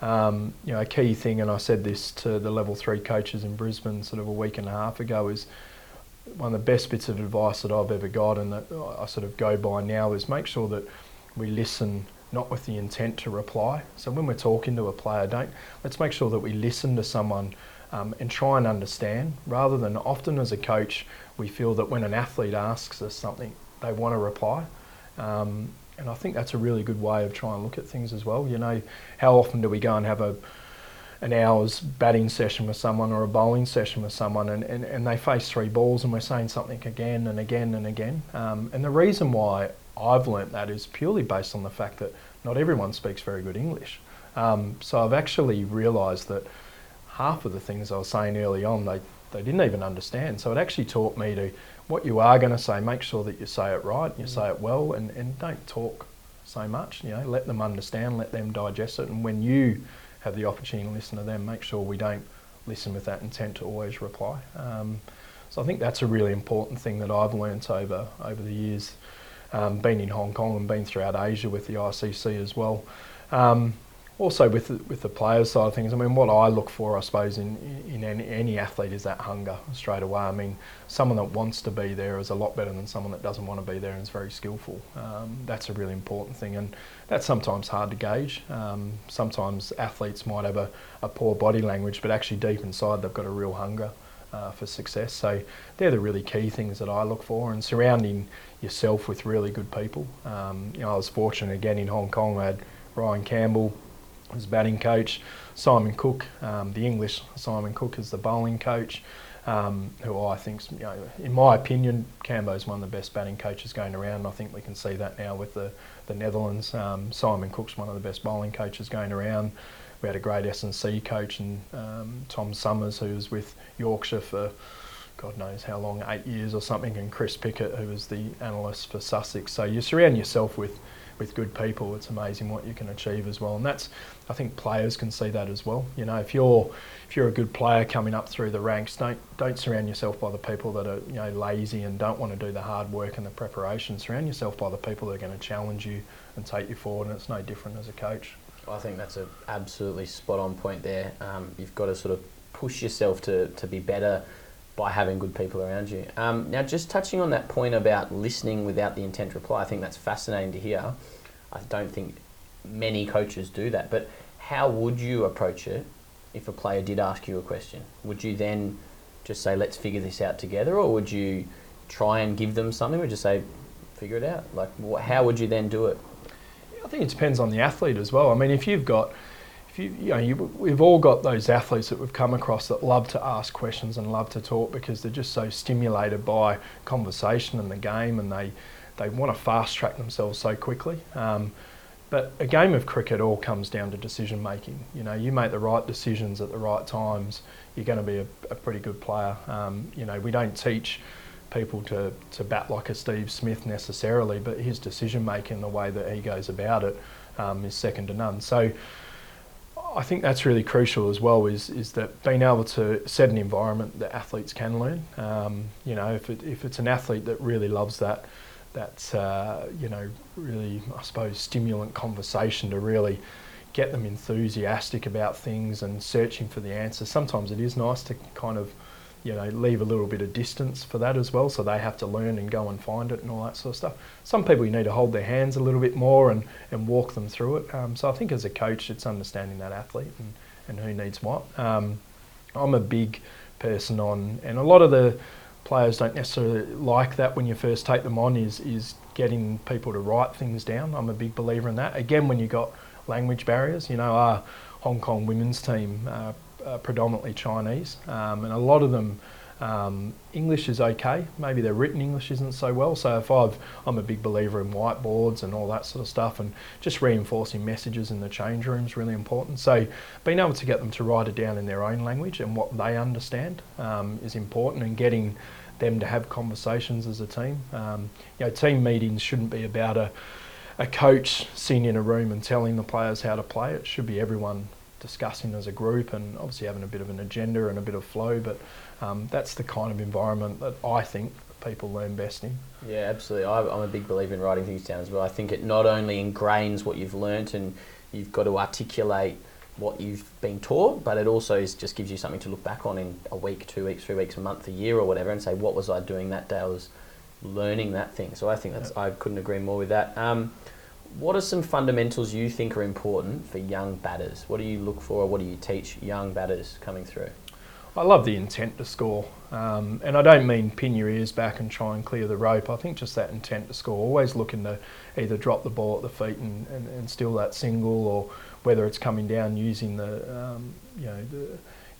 Speaker 2: Um, you know, a key thing, and I said this to the level three coaches in Brisbane sort of a week and a half ago, is one of the best bits of advice that I've ever got and that I sort of go by now is make sure that we listen not with the intent to reply. So when we're talking to a player, don't let's make sure that we listen to someone um, and try and understand. Rather than often as a coach we feel that when an athlete asks us something they want to reply. Um, and I think that's a really good way of trying to look at things as well. You know how often do we go and have a an hour's batting session with someone or a bowling session with someone and, and, and they face three balls and we're saying something again and again and again? Um, and the reason why I've learnt that is purely based on the fact that not everyone speaks very good English. Um, so I've actually realised that half of the things I was saying early on, they, they didn't even understand. So it actually taught me to, what you are going to say, make sure that you say it right, and you say it well, and, and don't talk so much. You know, let them understand, let them digest it, and when you have the opportunity to listen to them, make sure we don't listen with that intent to always reply. Um, so I think that's a really important thing that I've learnt over over the years, um, being in Hong Kong and been throughout Asia with the ICC as well. Um, also with the, with the players side of things, I mean, what I look for, I suppose, in in any, any, athlete is that hunger straight away. I mean, someone that wants to be there is a lot better than someone that doesn't want to be there and is very skillful. Um, that's a really important thing, and that's sometimes hard to gauge. Um, sometimes athletes might have a, a poor body language, but actually deep inside they've got a real hunger. Uh, for success. So they're the really key things that I look for, and surrounding yourself with really good people. Um, you know, I was fortunate again in Hong Kong. I had Ryan Campbell, as batting coach. Simon Cook, um, the English Simon Cook, is the bowling coach, um, who I think, you know, in my opinion, Cambo is one of the best batting coaches going around. I think we can see that now with the, the Netherlands. Um, Simon Cook's one of the best bowling coaches going around. We had a great S&C coach and um, Tom Summers, who was with Yorkshire for God knows how long, eight years or something, and Chris Pickett, who was the analyst for Sussex. So you surround yourself with with good people, it's amazing what you can achieve as well. And that's, I think, players can see that as well. You know, if you're if you're a good player coming up through the ranks, don't don't surround yourself by the people that are you know lazy and don't want to do the hard work and the preparation. Surround yourself by the people that are going to challenge you and take you forward. And it's no different as a coach.
Speaker 1: I think that's an absolutely spot on point there. Um, you've got to sort of push yourself to, to be better by having good people around you. Um, now, just touching on that point about listening without the intent to reply, I think that's fascinating to hear. I don't think many coaches do that, but how would you approach it if a player did ask you a question? Would you then just say, let's figure this out together, or would you try and give them something, or just say, figure it out? Like, how would you then do it?
Speaker 2: I think it depends on the athlete as well. I mean, if you've got you, you know, you, we've all got those athletes that we've come across that love to ask questions and love to talk because they're just so stimulated by conversation and the game, and they they want to fast track themselves so quickly. Um, but a game of cricket all comes down to decision making. You know, you make the right decisions at the right times, you're going to be a, a pretty good player. Um, you know, we don't teach people to, to bat like a Steve Smith necessarily, but his decision making, the way that he goes about it, um, is second to none. So I think that's really crucial as well. Is is that being able to set an environment that athletes can learn. Um, you know, if it, if it's an athlete that really loves that that uh, you know really I suppose stimulant conversation to really get them enthusiastic about things and searching for the answers. Sometimes it is nice to kind of you know, leave a little bit of distance for that as well, so they have to learn and go and find it and all that sort of stuff. Some people you need to hold their hands a little bit more and, and walk them through it. Um, so I think as a coach, it's understanding that athlete and, and who needs what. Um, I'm a big person on, and a lot of the players don't necessarily like that when you first take them on is is getting people to write things down. I'm a big believer in that. Again, when you've got language barriers, you know, our Hong Kong women's team uh, uh, predominantly Chinese, um, and a lot of them. Um, English is okay. Maybe their written English isn't so well. So if I've, I'm a big believer in whiteboards and all that sort of stuff, and just reinforcing messages in the change room is really important. So being able to get them to write it down in their own language and what they understand um, is important, and getting them to have conversations as a team. Um, you know, team meetings shouldn't be about a a coach sitting in a room and telling the players how to play. It should be everyone discussing as a group and obviously having a bit of an agenda and a bit of flow. But um, that's the kind of environment that I think people learn best in.
Speaker 1: Yeah, absolutely. I, I'm a big believer in writing things down as well. I think it not only ingrains what you've learnt and you've got to articulate what you've been taught, but it also is, just gives you something to look back on in a week, two weeks, three weeks, a month, a year, or whatever, and say, what was I doing that day? I was learning that thing. So I think that's I couldn't agree more with that. Um, what are some fundamentals you think are important for young batters? What do you look for, what do you teach young batters coming through?
Speaker 2: I love the intent to score, um, and I don't mean pin your ears back and try and clear the rope. I think just that intent to score, always looking to either drop the ball at the feet and, and, and steal that single, or whether it's coming down using the um, you know the,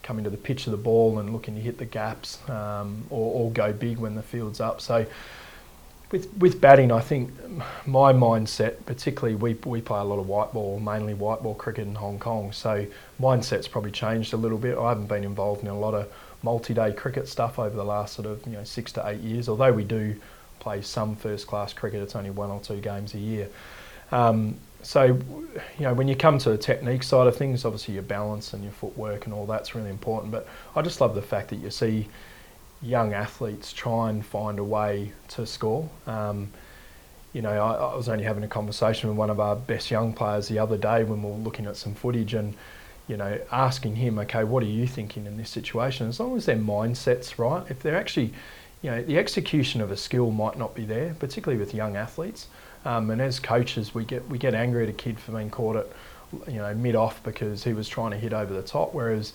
Speaker 2: coming to the pitch of the ball and looking to hit the gaps, um, or, or go big when the field's up. So with with batting, I think my mindset, particularly we we play a lot of white ball, mainly white ball cricket in Hong Kong. So mindset's probably changed a little bit. I haven't been involved in a lot of multi-day cricket stuff over the last sort of you know six to eight years. Although we do play some first-class cricket, it's only one or two games a year. Um, so, you know, when you come to the technique side of things, obviously your balance and your footwork and all that's really important. But I just love the fact that you see young athletes try and find a way to score. Um, you know, I, I, was only having a conversation with one of our best young players the other day when we were looking at some footage and, you know, asking him, okay, what are you thinking in this situation? As long as their mindset's right, if they're actually, you know, the execution of a skill might not be there, particularly with young athletes. Um, and as coaches, we get we get angry at a kid for being caught at, you know, mid off because he was trying to hit over the top. Whereas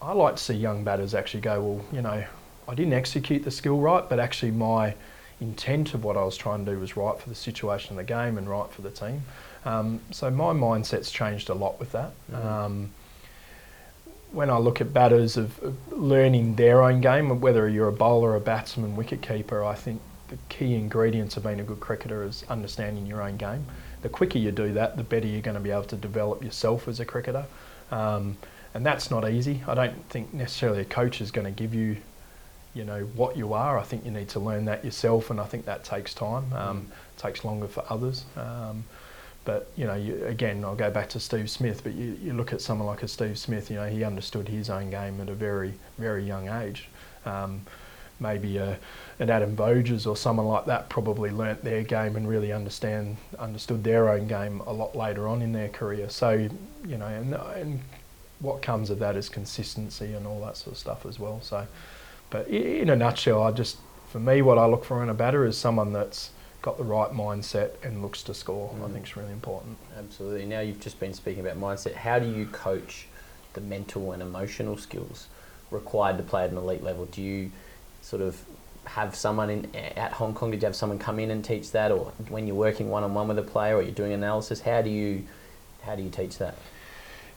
Speaker 2: I like to see young batters actually go, well, you know, I didn't execute the skill right, but actually my intent of what I was trying to do was right for the situation of the game and right for the team. Um, so my mindset's changed a lot with that. Mm-hmm. Um, when I look at batters of, of, learning their own game, whether you're a bowler, a batsman, wicket keeper, I think the key ingredients of being a good cricketer is understanding your own game. The quicker you do that, the better you're going to be able to develop yourself as a cricketer. Um, and that's not easy. I don't think necessarily a coach is going to give you you know what you are. I think you need to learn that yourself, and I think that takes time. Um, mm. Takes longer for others. Um, but you know, you, again, I'll go back to Steve Smith. But you, you look at someone like a Steve Smith. You know, he understood his own game at a very very young age. Um, maybe a, an Adam Voges or someone like that probably learnt their game and really understand understood their own game a lot later on in their career. So you know, and, and what comes of that is consistency and all that sort of stuff as well. So, but in a nutshell, I just for me, what I look for in a batter is someone that's got the right mindset and looks to score. Mm. I think is really important.
Speaker 1: Absolutely. Now you've just been speaking about mindset. How do you coach the mental and emotional skills required to play at an elite level? Do you sort of have someone in at Hong Kong? Did you have someone come in and teach that, or when you're working one on one with a player, or you're doing analysis? How do you how do you teach that?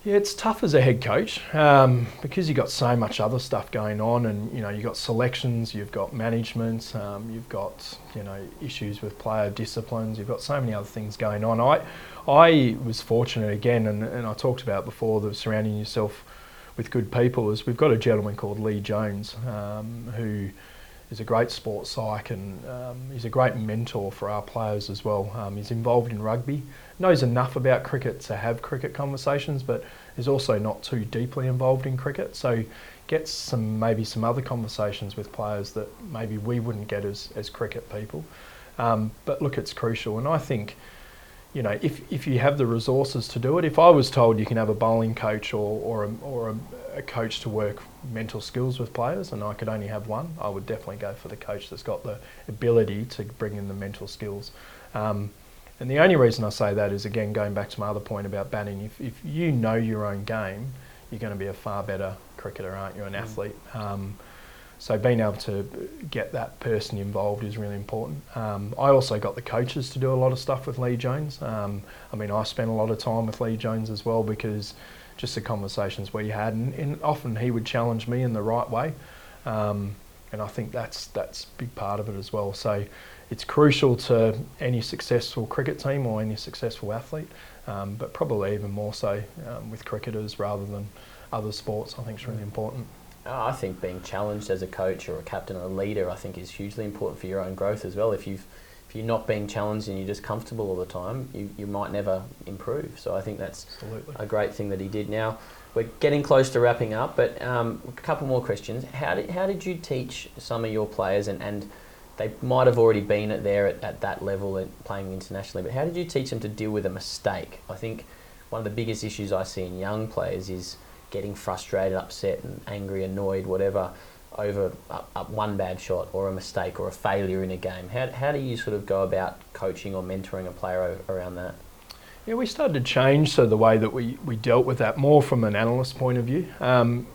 Speaker 2: Yeah, it's tough as a head coach um, because you've got so much other stuff going on, and you know you've got selections, you've got management, um, you've got you know issues with player disciplines, you've got so many other things going on. I I was fortunate again, and, and I talked about before the surrounding yourself with good people. Is we've got a gentleman called Lee Jones um, who is a great sports psych and um, he's a great mentor for our players as well. Um, he's involved in rugby, knows enough about cricket to have cricket conversations, but is also not too deeply involved in cricket. So gets some maybe some other conversations with players that maybe we wouldn't get as, as cricket people. Um, but look, it's crucial, and I think you know, if, if you have the resources to do it, if I was told you can have a bowling coach or, or, a, or a, a, coach to work mental skills with players and I could only have one, I would definitely go for the coach that's got the ability to bring in the mental skills. Um, and the only reason I say that is, again, going back to my other point about batting, if, if you know your own game, you're going to be a far better cricketer, aren't you, an mm. athlete? Um, so being able to get that person involved is really important. Um, I also got the coaches to do a lot of stuff with Lee Jones. Um, I mean, I spent a lot of time with Lee Jones as well because just the conversations we had, and, and often he would challenge me in the right way, um, and I think that's that's a big part of it as well. So it's crucial to any successful cricket team or any successful athlete, um, but probably even more so um, with cricketers rather than other sports. I think is really important.
Speaker 1: Oh, I think being challenged as a coach or a captain or a leader, I think, is hugely important for your own growth as well. If you've if you're not being challenged and you're just comfortable all the time, you, you might never improve. So I think that's Absolutely. a great thing that he did. Now we're getting close to wrapping up, but um, a couple more questions. How did how did you teach some of your players and, and they might have already been at there at, at that level and playing internationally, but how did you teach them to deal with a mistake? I think one of the biggest issues I see in young players is getting frustrated, upset, and angry, annoyed, whatever, over a one bad shot or a mistake or a failure in a game. How, how do you sort of go about coaching or mentoring a player around that?
Speaker 2: Yeah, we started to change so the way that we, we dealt with that more from an analyst point of view. Um,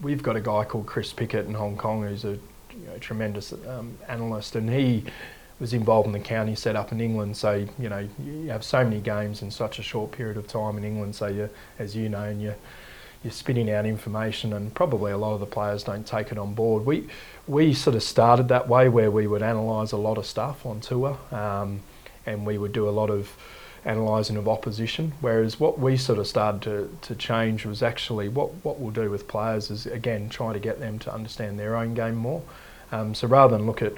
Speaker 2: we've got a guy called Chris Pickett in Hong Kong who's a know, tremendous um, analyst, and he was involved in the county setup in England. So you know you have so many games in such a short period of time in England. So you, as you know, and you you're spitting out information, and probably a lot of the players don't take it on board. We we sort of started that way where we would analyse a lot of stuff on tour, um, and we would do a lot of analysing of opposition. Whereas what we sort of started to, to change was actually what, what we'll do with players is again try to get them to understand their own game more. Um, so rather than look at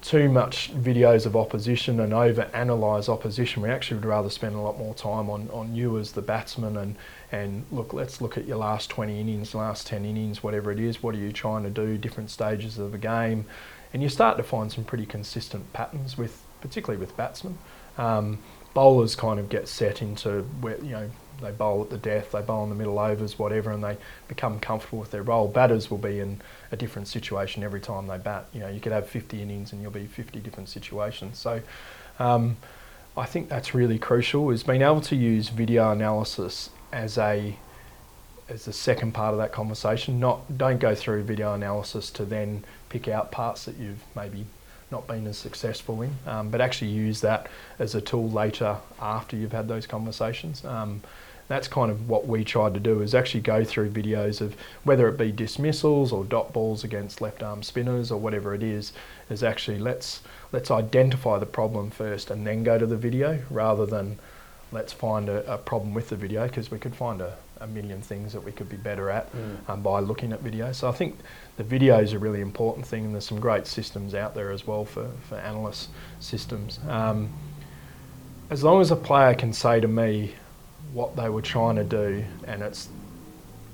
Speaker 2: too much videos of opposition and over analyse opposition. We actually would rather spend a lot more time on, on you as the batsman and, and look, let's look at your last 20 innings, last 10 innings, whatever it is. What are you trying to do? Different stages of the game. And you start to find some pretty consistent patterns with, particularly with batsmen. Um, bowlers kind of get set into where, you know, they bowl at the death, they bowl in the middle overs, whatever, and they become comfortable with their role. Batters will be in a different situation every time they bat. You know, you could have 50 innings and you'll be 50 different situations. So um, I think that's really crucial is being able to use video analysis as a as the second part of that conversation. Not don't go through video analysis to then pick out parts that you've maybe not been as successful in, um, but actually use that as a tool later after you've had those conversations. Um, that's kind of what we tried to do is actually go through videos of whether it be dismissals or dot balls against left arm spinners or whatever it is is actually let's let's identify the problem first and then go to the video rather than let's find a, a problem with the video because we could find a, a million things that we could be better at
Speaker 4: Mm.
Speaker 2: um, by looking at video. So I think the video is a really important thing, and there's some great systems out there as well for, for analyst systems. Um, as long as a player can say to me what they were trying to do, and it's,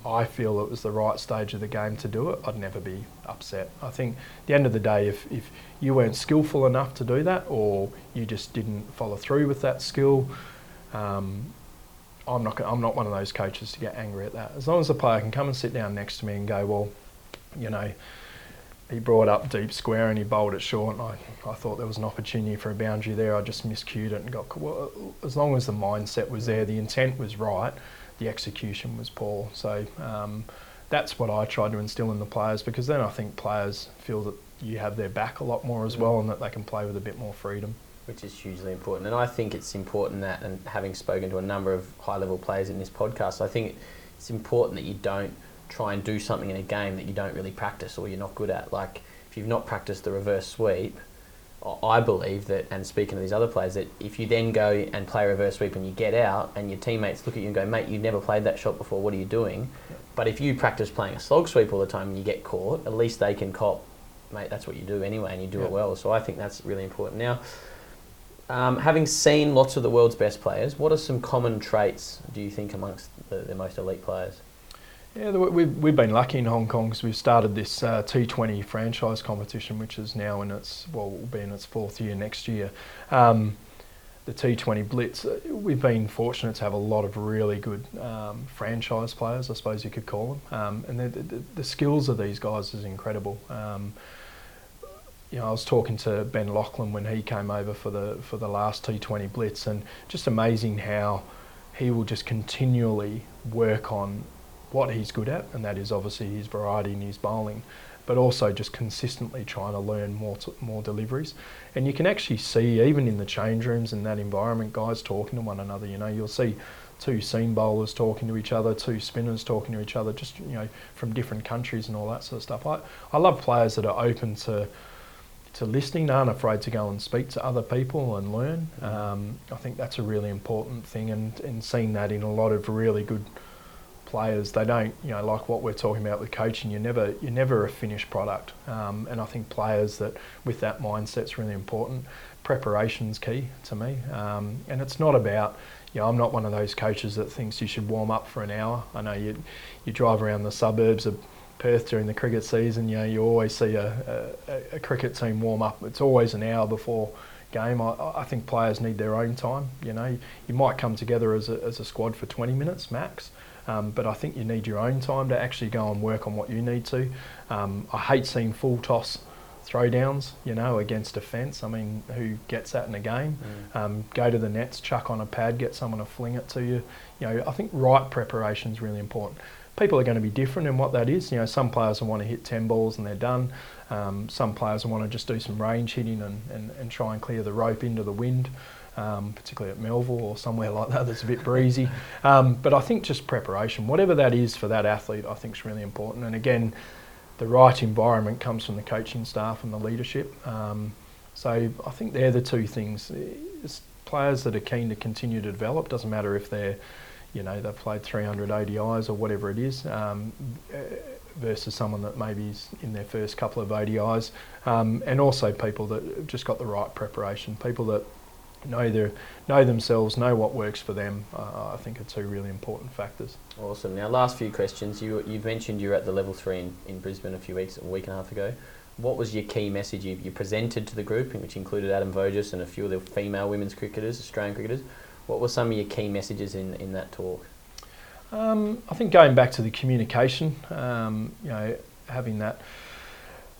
Speaker 2: I feel it was the right stage of the game to do it, I'd never be upset. I think at the end of the day, if, if you weren't skillful enough to do that, or you just didn't follow through with that skill, um, I'm not. I'm not one of those coaches to get angry at that. As long as the player can come and sit down next to me and go, well, you know, he brought up deep square and he bowled it short, and I, I thought there was an opportunity for a boundary there. I just miscued it and got. Well, as long as the mindset was there, the intent was right, the execution was poor. So um, that's what I tried to instill in the players because then I think players feel that you have their back a lot more as
Speaker 4: Mm.
Speaker 2: well and that they can play with a bit more freedom.
Speaker 1: which is hugely important. And I think it's important that, and having spoken to a number of high level players in this podcast, I think it's important that you don't try and do something in a game that you don't really practice or you're not good at. Like, if you've not practiced the reverse sweep, I- believe that, and speaking to these other players, that if you then go and play reverse sweep and you get out and your teammates look at you and go, mate, you've never played that shot before, what are you doing? But if you practice playing a slog sweep all the time and you get caught, at least they can cop, mate, that's what you do anyway and you do
Speaker 2: Yeah.
Speaker 1: it well. So I think that's really important. Now, um, having seen lots of the world's best players, what are some common traits do you think amongst the, the most elite players?
Speaker 2: Yeah, we've, we've been lucky in Hong Kong because we've started this uh, T20 franchise competition, which is now in its, well, will be in its fourth year next year. Um, the T20 Blitz, uh, we've been fortunate to have a lot of really good um, franchise players, I suppose you could call them. Um, and the, the, the skills of these guys is incredible. Um, you know, I was talking to Ben Laughlin when he came over for the for the last T20 Blitz, and just amazing how he will just continually work on what he's good at, and that is obviously his variety and his bowling, but also just consistently trying to learn more t- more deliveries. And you can actually see even in the change rooms in that environment, guys talking to one another. You know, you'll see two seam bowlers talking to each other, two spinners talking to each other, just you know from different countries and all that sort of stuff. I I love players that are open to to listening, aren't afraid to go and speak to other people and learn. Um, I think that's a really important thing, and, and seeing that in a lot of really good players, they don't, you know, like what we're talking about with coaching. you're never, you're never a finished product, um, and I think players that with that mindset's really important. Preparation's key to me, um, and it's not about. You know, I'm not one of those coaches that thinks you should warm up for an hour. I know you, you drive around the suburbs of Perth during the cricket season, you know, you always see a, a, a cricket team warm up. It's always an hour before game. I, I think players need their own time. You know, you might come together as a, as a squad for 20 minutes max, um, but I think you need your own time to actually go and work on what you need to. Um, I hate seeing full toss throwdowns, you know, against a fence. I mean, who gets that in a game? Um, go to the nets, chuck on a pad, get someone to fling it to you. You know, I think right preparation is really important people are going to be different in what that is. You know, some players will want to hit 10 balls and they're done. Um, some players will want to just do some range hitting and, and, and try and clear the rope into the wind, um, particularly at Melville or somewhere like that that's a bit breezy. Um, but I think just preparation, whatever that is for that athlete, I think is really important. And again, the right environment comes from the coaching staff and the leadership. Um, so I think they're the two things. It's players that are keen to continue to develop, doesn't matter if they're you know, they've played 300 ODIs or whatever it is, um, versus someone that maybe is in their first couple of ODIs, um, and also people that have just got the right preparation, people that know their know themselves, know what works for them. Uh, I think are two really important factors.
Speaker 1: Awesome. Now, last few questions. You you've mentioned you were at the level three in, in Brisbane a few weeks, a week and a half ago. What was your key message you, you presented to the group, which included Adam Voges and a few of the female women's cricketers, Australian cricketers? What were some of your key messages in, in that talk?
Speaker 2: Um, I think going back to the communication, um, you know, having that,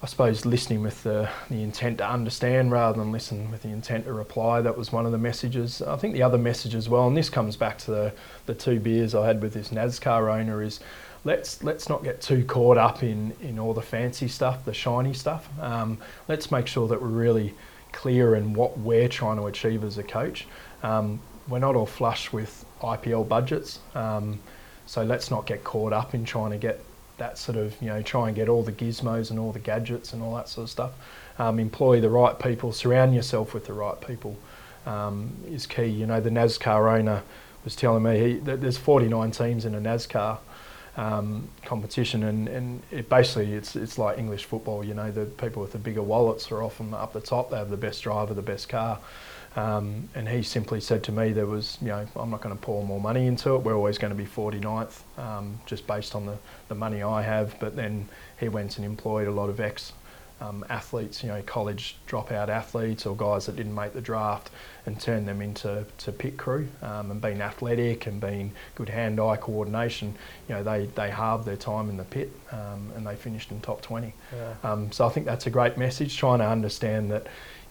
Speaker 2: I suppose, listening with the, the intent to understand rather than listen with the intent to reply. That was one of the messages. I think the other message as well, and this comes back to the, the two beers I had with this NASCAR owner, is let's let's not get too caught up in, in all the fancy stuff, the shiny stuff. Um, let's make sure that we're really clear in what we're trying to achieve as a coach. Um, we're not all flush with IPL budgets. Um, so let's not get caught up in trying to get that sort of, you know, try and get all the gizmos and all the gadgets and all that sort of stuff. Um, employ the right people, surround yourself with the right people. um, is key. You know, the NASCAR owner was telling me he, there's 49 teams in a NASCAR um, competition, and, and it basically it's it's like English football. You know, the people with the bigger wallets are often up the top. They have the best driver, the best car. Um, and he simply said to me, there was, you know, I'm not going to pour more money into it. We're always going to be 49th, um, just based on the, the money I have. But then he went and employed a lot of ex um, athletes, you know, college dropout athletes or guys that didn't make the draft and turned them into to pit crew um, and being athletic and being good hand-eye coordination, you know, they, they halved their time in the pit um, and they finished in top 20.
Speaker 5: Yeah.
Speaker 2: Um, so I think that's a great message, trying to understand that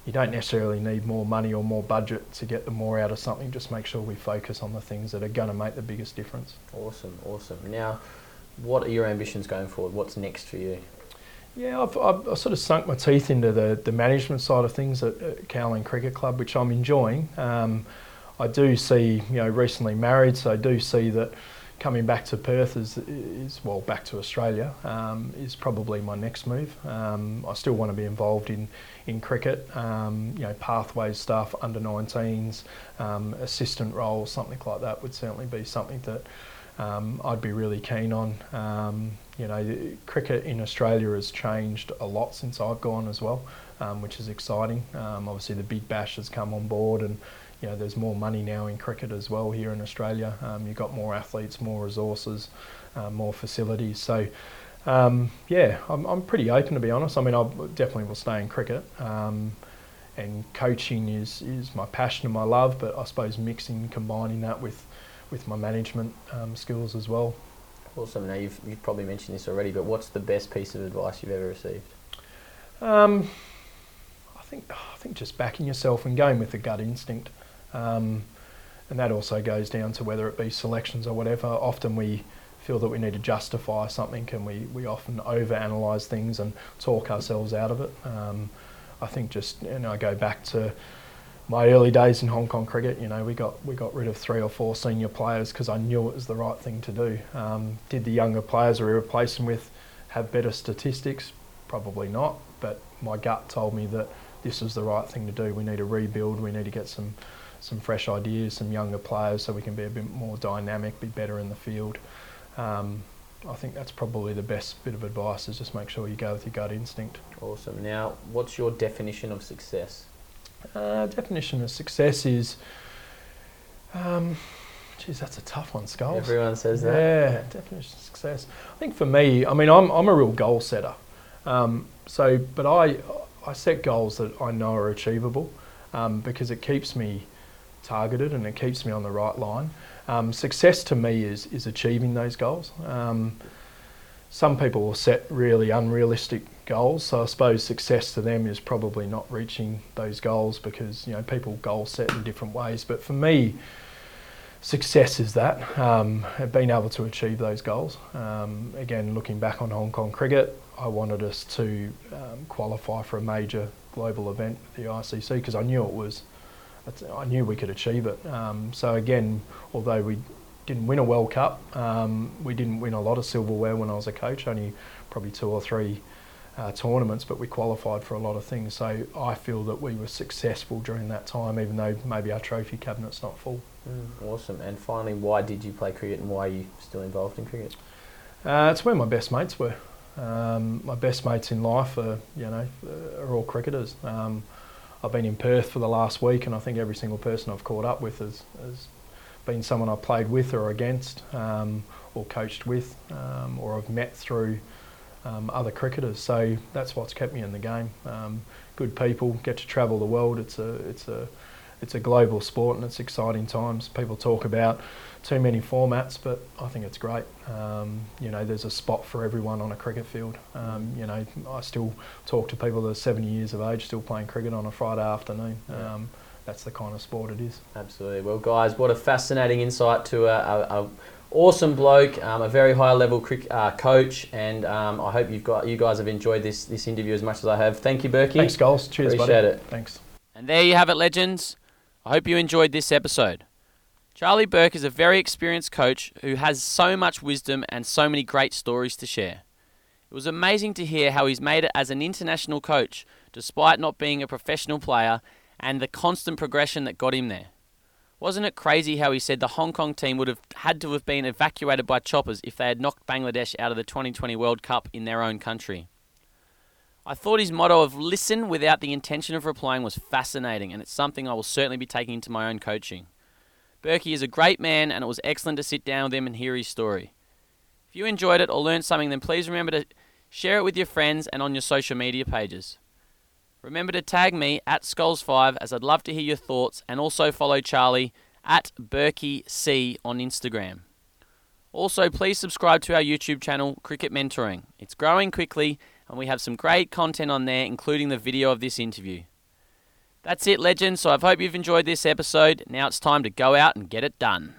Speaker 2: you don't necessarily need more money or more budget to get the more out of something. Just make sure we focus on the things that are going to make the biggest difference.
Speaker 5: Awesome, awesome. Now, what are your ambitions going forward? What's next for you?
Speaker 2: Yeah, I've, I've, I've sort of sunk my teeth into the, the management side of things at, at Kowloon Cricket Club, which I'm enjoying. Um, I do see, you know, recently married, so I do see that coming back to Perth is, is well, back to Australia um, is probably my next move. Um, I still want to be involved in, in cricket, um, you know, pathways stuff, under 19s, um, assistant roles, something like that would certainly be something that um, I'd be really keen on. Um, you know, cricket in Australia has changed a lot since I've gone as well, which is exciting. Obviously, the Big Bash has come on board, and you know, there's more money now in cricket as well here in Australia. Um, you've got more athletes, more resources, uh, more facilities. So, um, yeah, I'm, I'm pretty open to be honest. I mean, I definitely will stay in cricket. Um, and coaching is, is my passion and my love, but I suppose mixing, combining that with, with my management um, skills as well.
Speaker 5: Awesome. Now, you've, you've probably mentioned this already, but what's the best piece of advice you've ever received?
Speaker 2: Um, I think I think just backing yourself and going with the gut instinct, um, and that also goes down to whether it be selections or whatever. Often we feel that we need to justify something, and we, we often overanalyze things and talk ourselves out of it. Um, I think just you know I go back to my early days in Hong Kong cricket. You know we got we got rid of three or four senior players because I knew it was the right thing to do. Um, did the younger players we replaced them with have better statistics? Probably not, but my gut told me that this was the right thing to do. We need to rebuild. We need to get some some fresh ideas, some younger players, so we can be a bit more dynamic, be better in the field. Um, I think that's probably the best bit of advice is just make sure you go with your gut instinct.
Speaker 5: Awesome. Now, what's your definition of success?
Speaker 2: Uh, definition of success is, um, geez, that's a tough one, Skulls.
Speaker 5: Everyone says that.
Speaker 2: Yeah, definition of success. I think for me, I mean, I'm, I'm a real goal setter. Um, so, but I, I set goals that I know are achievable um, because it keeps me targeted and it keeps me on the right line. Um, success to me is, is achieving those goals. Um, some people will set really unrealistic goals, so I suppose success to them is probably not reaching those goals because you know people goal set in different ways. But for me, success is that um, being able to achieve those goals. Um, again, looking back on Hong Kong cricket, I wanted us to um, qualify for a major global event, the ICC, because I knew it was, I knew we could achieve it. Um, so again, although we didn't win a World Cup, um, we didn't win a lot of silverware when I was a coach, only probably two or three uh, tournaments, but we qualified for a lot of things. So I feel that we were successful during that time, even though maybe our trophy cabinet's not full.
Speaker 5: Mm, awesome. And finally, why did you play cricket and why are you still involved in cricket?
Speaker 2: Uh, it's where my best mates were. Um, my best mates in life are, you know, are all cricketers. Um, I've been in Perth for the last week, and I think every single person I've caught up with has, has been someone I've played with or against, um, or coached with, um, or I've met through um, other cricketers. So that's what's kept me in the game. Um, good people, get to travel the world. It's a, it's a, it's a global sport, and it's exciting times. People talk about too many formats, but I think it's great. Um, you know, there's a spot for everyone on a cricket field. Um, you know, I still talk to people that are 70 years of age still playing cricket on a Friday afternoon.
Speaker 5: Yeah.
Speaker 2: Um, that's the kind of sport it is.
Speaker 5: Absolutely. Well, guys, what a fascinating insight to a, a, a awesome bloke, um, a very high level cric- uh, coach, and um, I hope you've got you guys have enjoyed this this interview as much as I have. Thank you, Burkey.
Speaker 2: Thanks, Skulls. Cheers,
Speaker 5: Appreciate
Speaker 2: buddy.
Speaker 5: it.
Speaker 2: Thanks.
Speaker 1: And there you have it, legends. I hope you enjoyed this episode. Charlie Burke is a very experienced coach who has so much wisdom and so many great stories to share. It was amazing to hear how he's made it as an international coach, despite not being a professional player, and the constant progression that got him there. Wasn't it crazy how he said the Hong Kong team would have had to have been evacuated by choppers if they had knocked Bangladesh out of the 2020 World Cup in their own country? I thought his motto of listen without the intention of replying was fascinating, and it's something I will certainly be taking into my own coaching. Burkey is a great man, and it was excellent to sit down with him and hear his story. If you enjoyed it or learned something, then please remember to share it with your friends and on your social media pages. Remember to tag me at Skulls5 as I'd love to hear your thoughts, and also follow Charlie at Burkey C on Instagram. Also, please subscribe to our YouTube channel, Cricket Mentoring. It's growing quickly, and we have some great content on there, including the video of this interview. That's it, legends. So I hope you've enjoyed this episode. Now it's time to go out and get it done.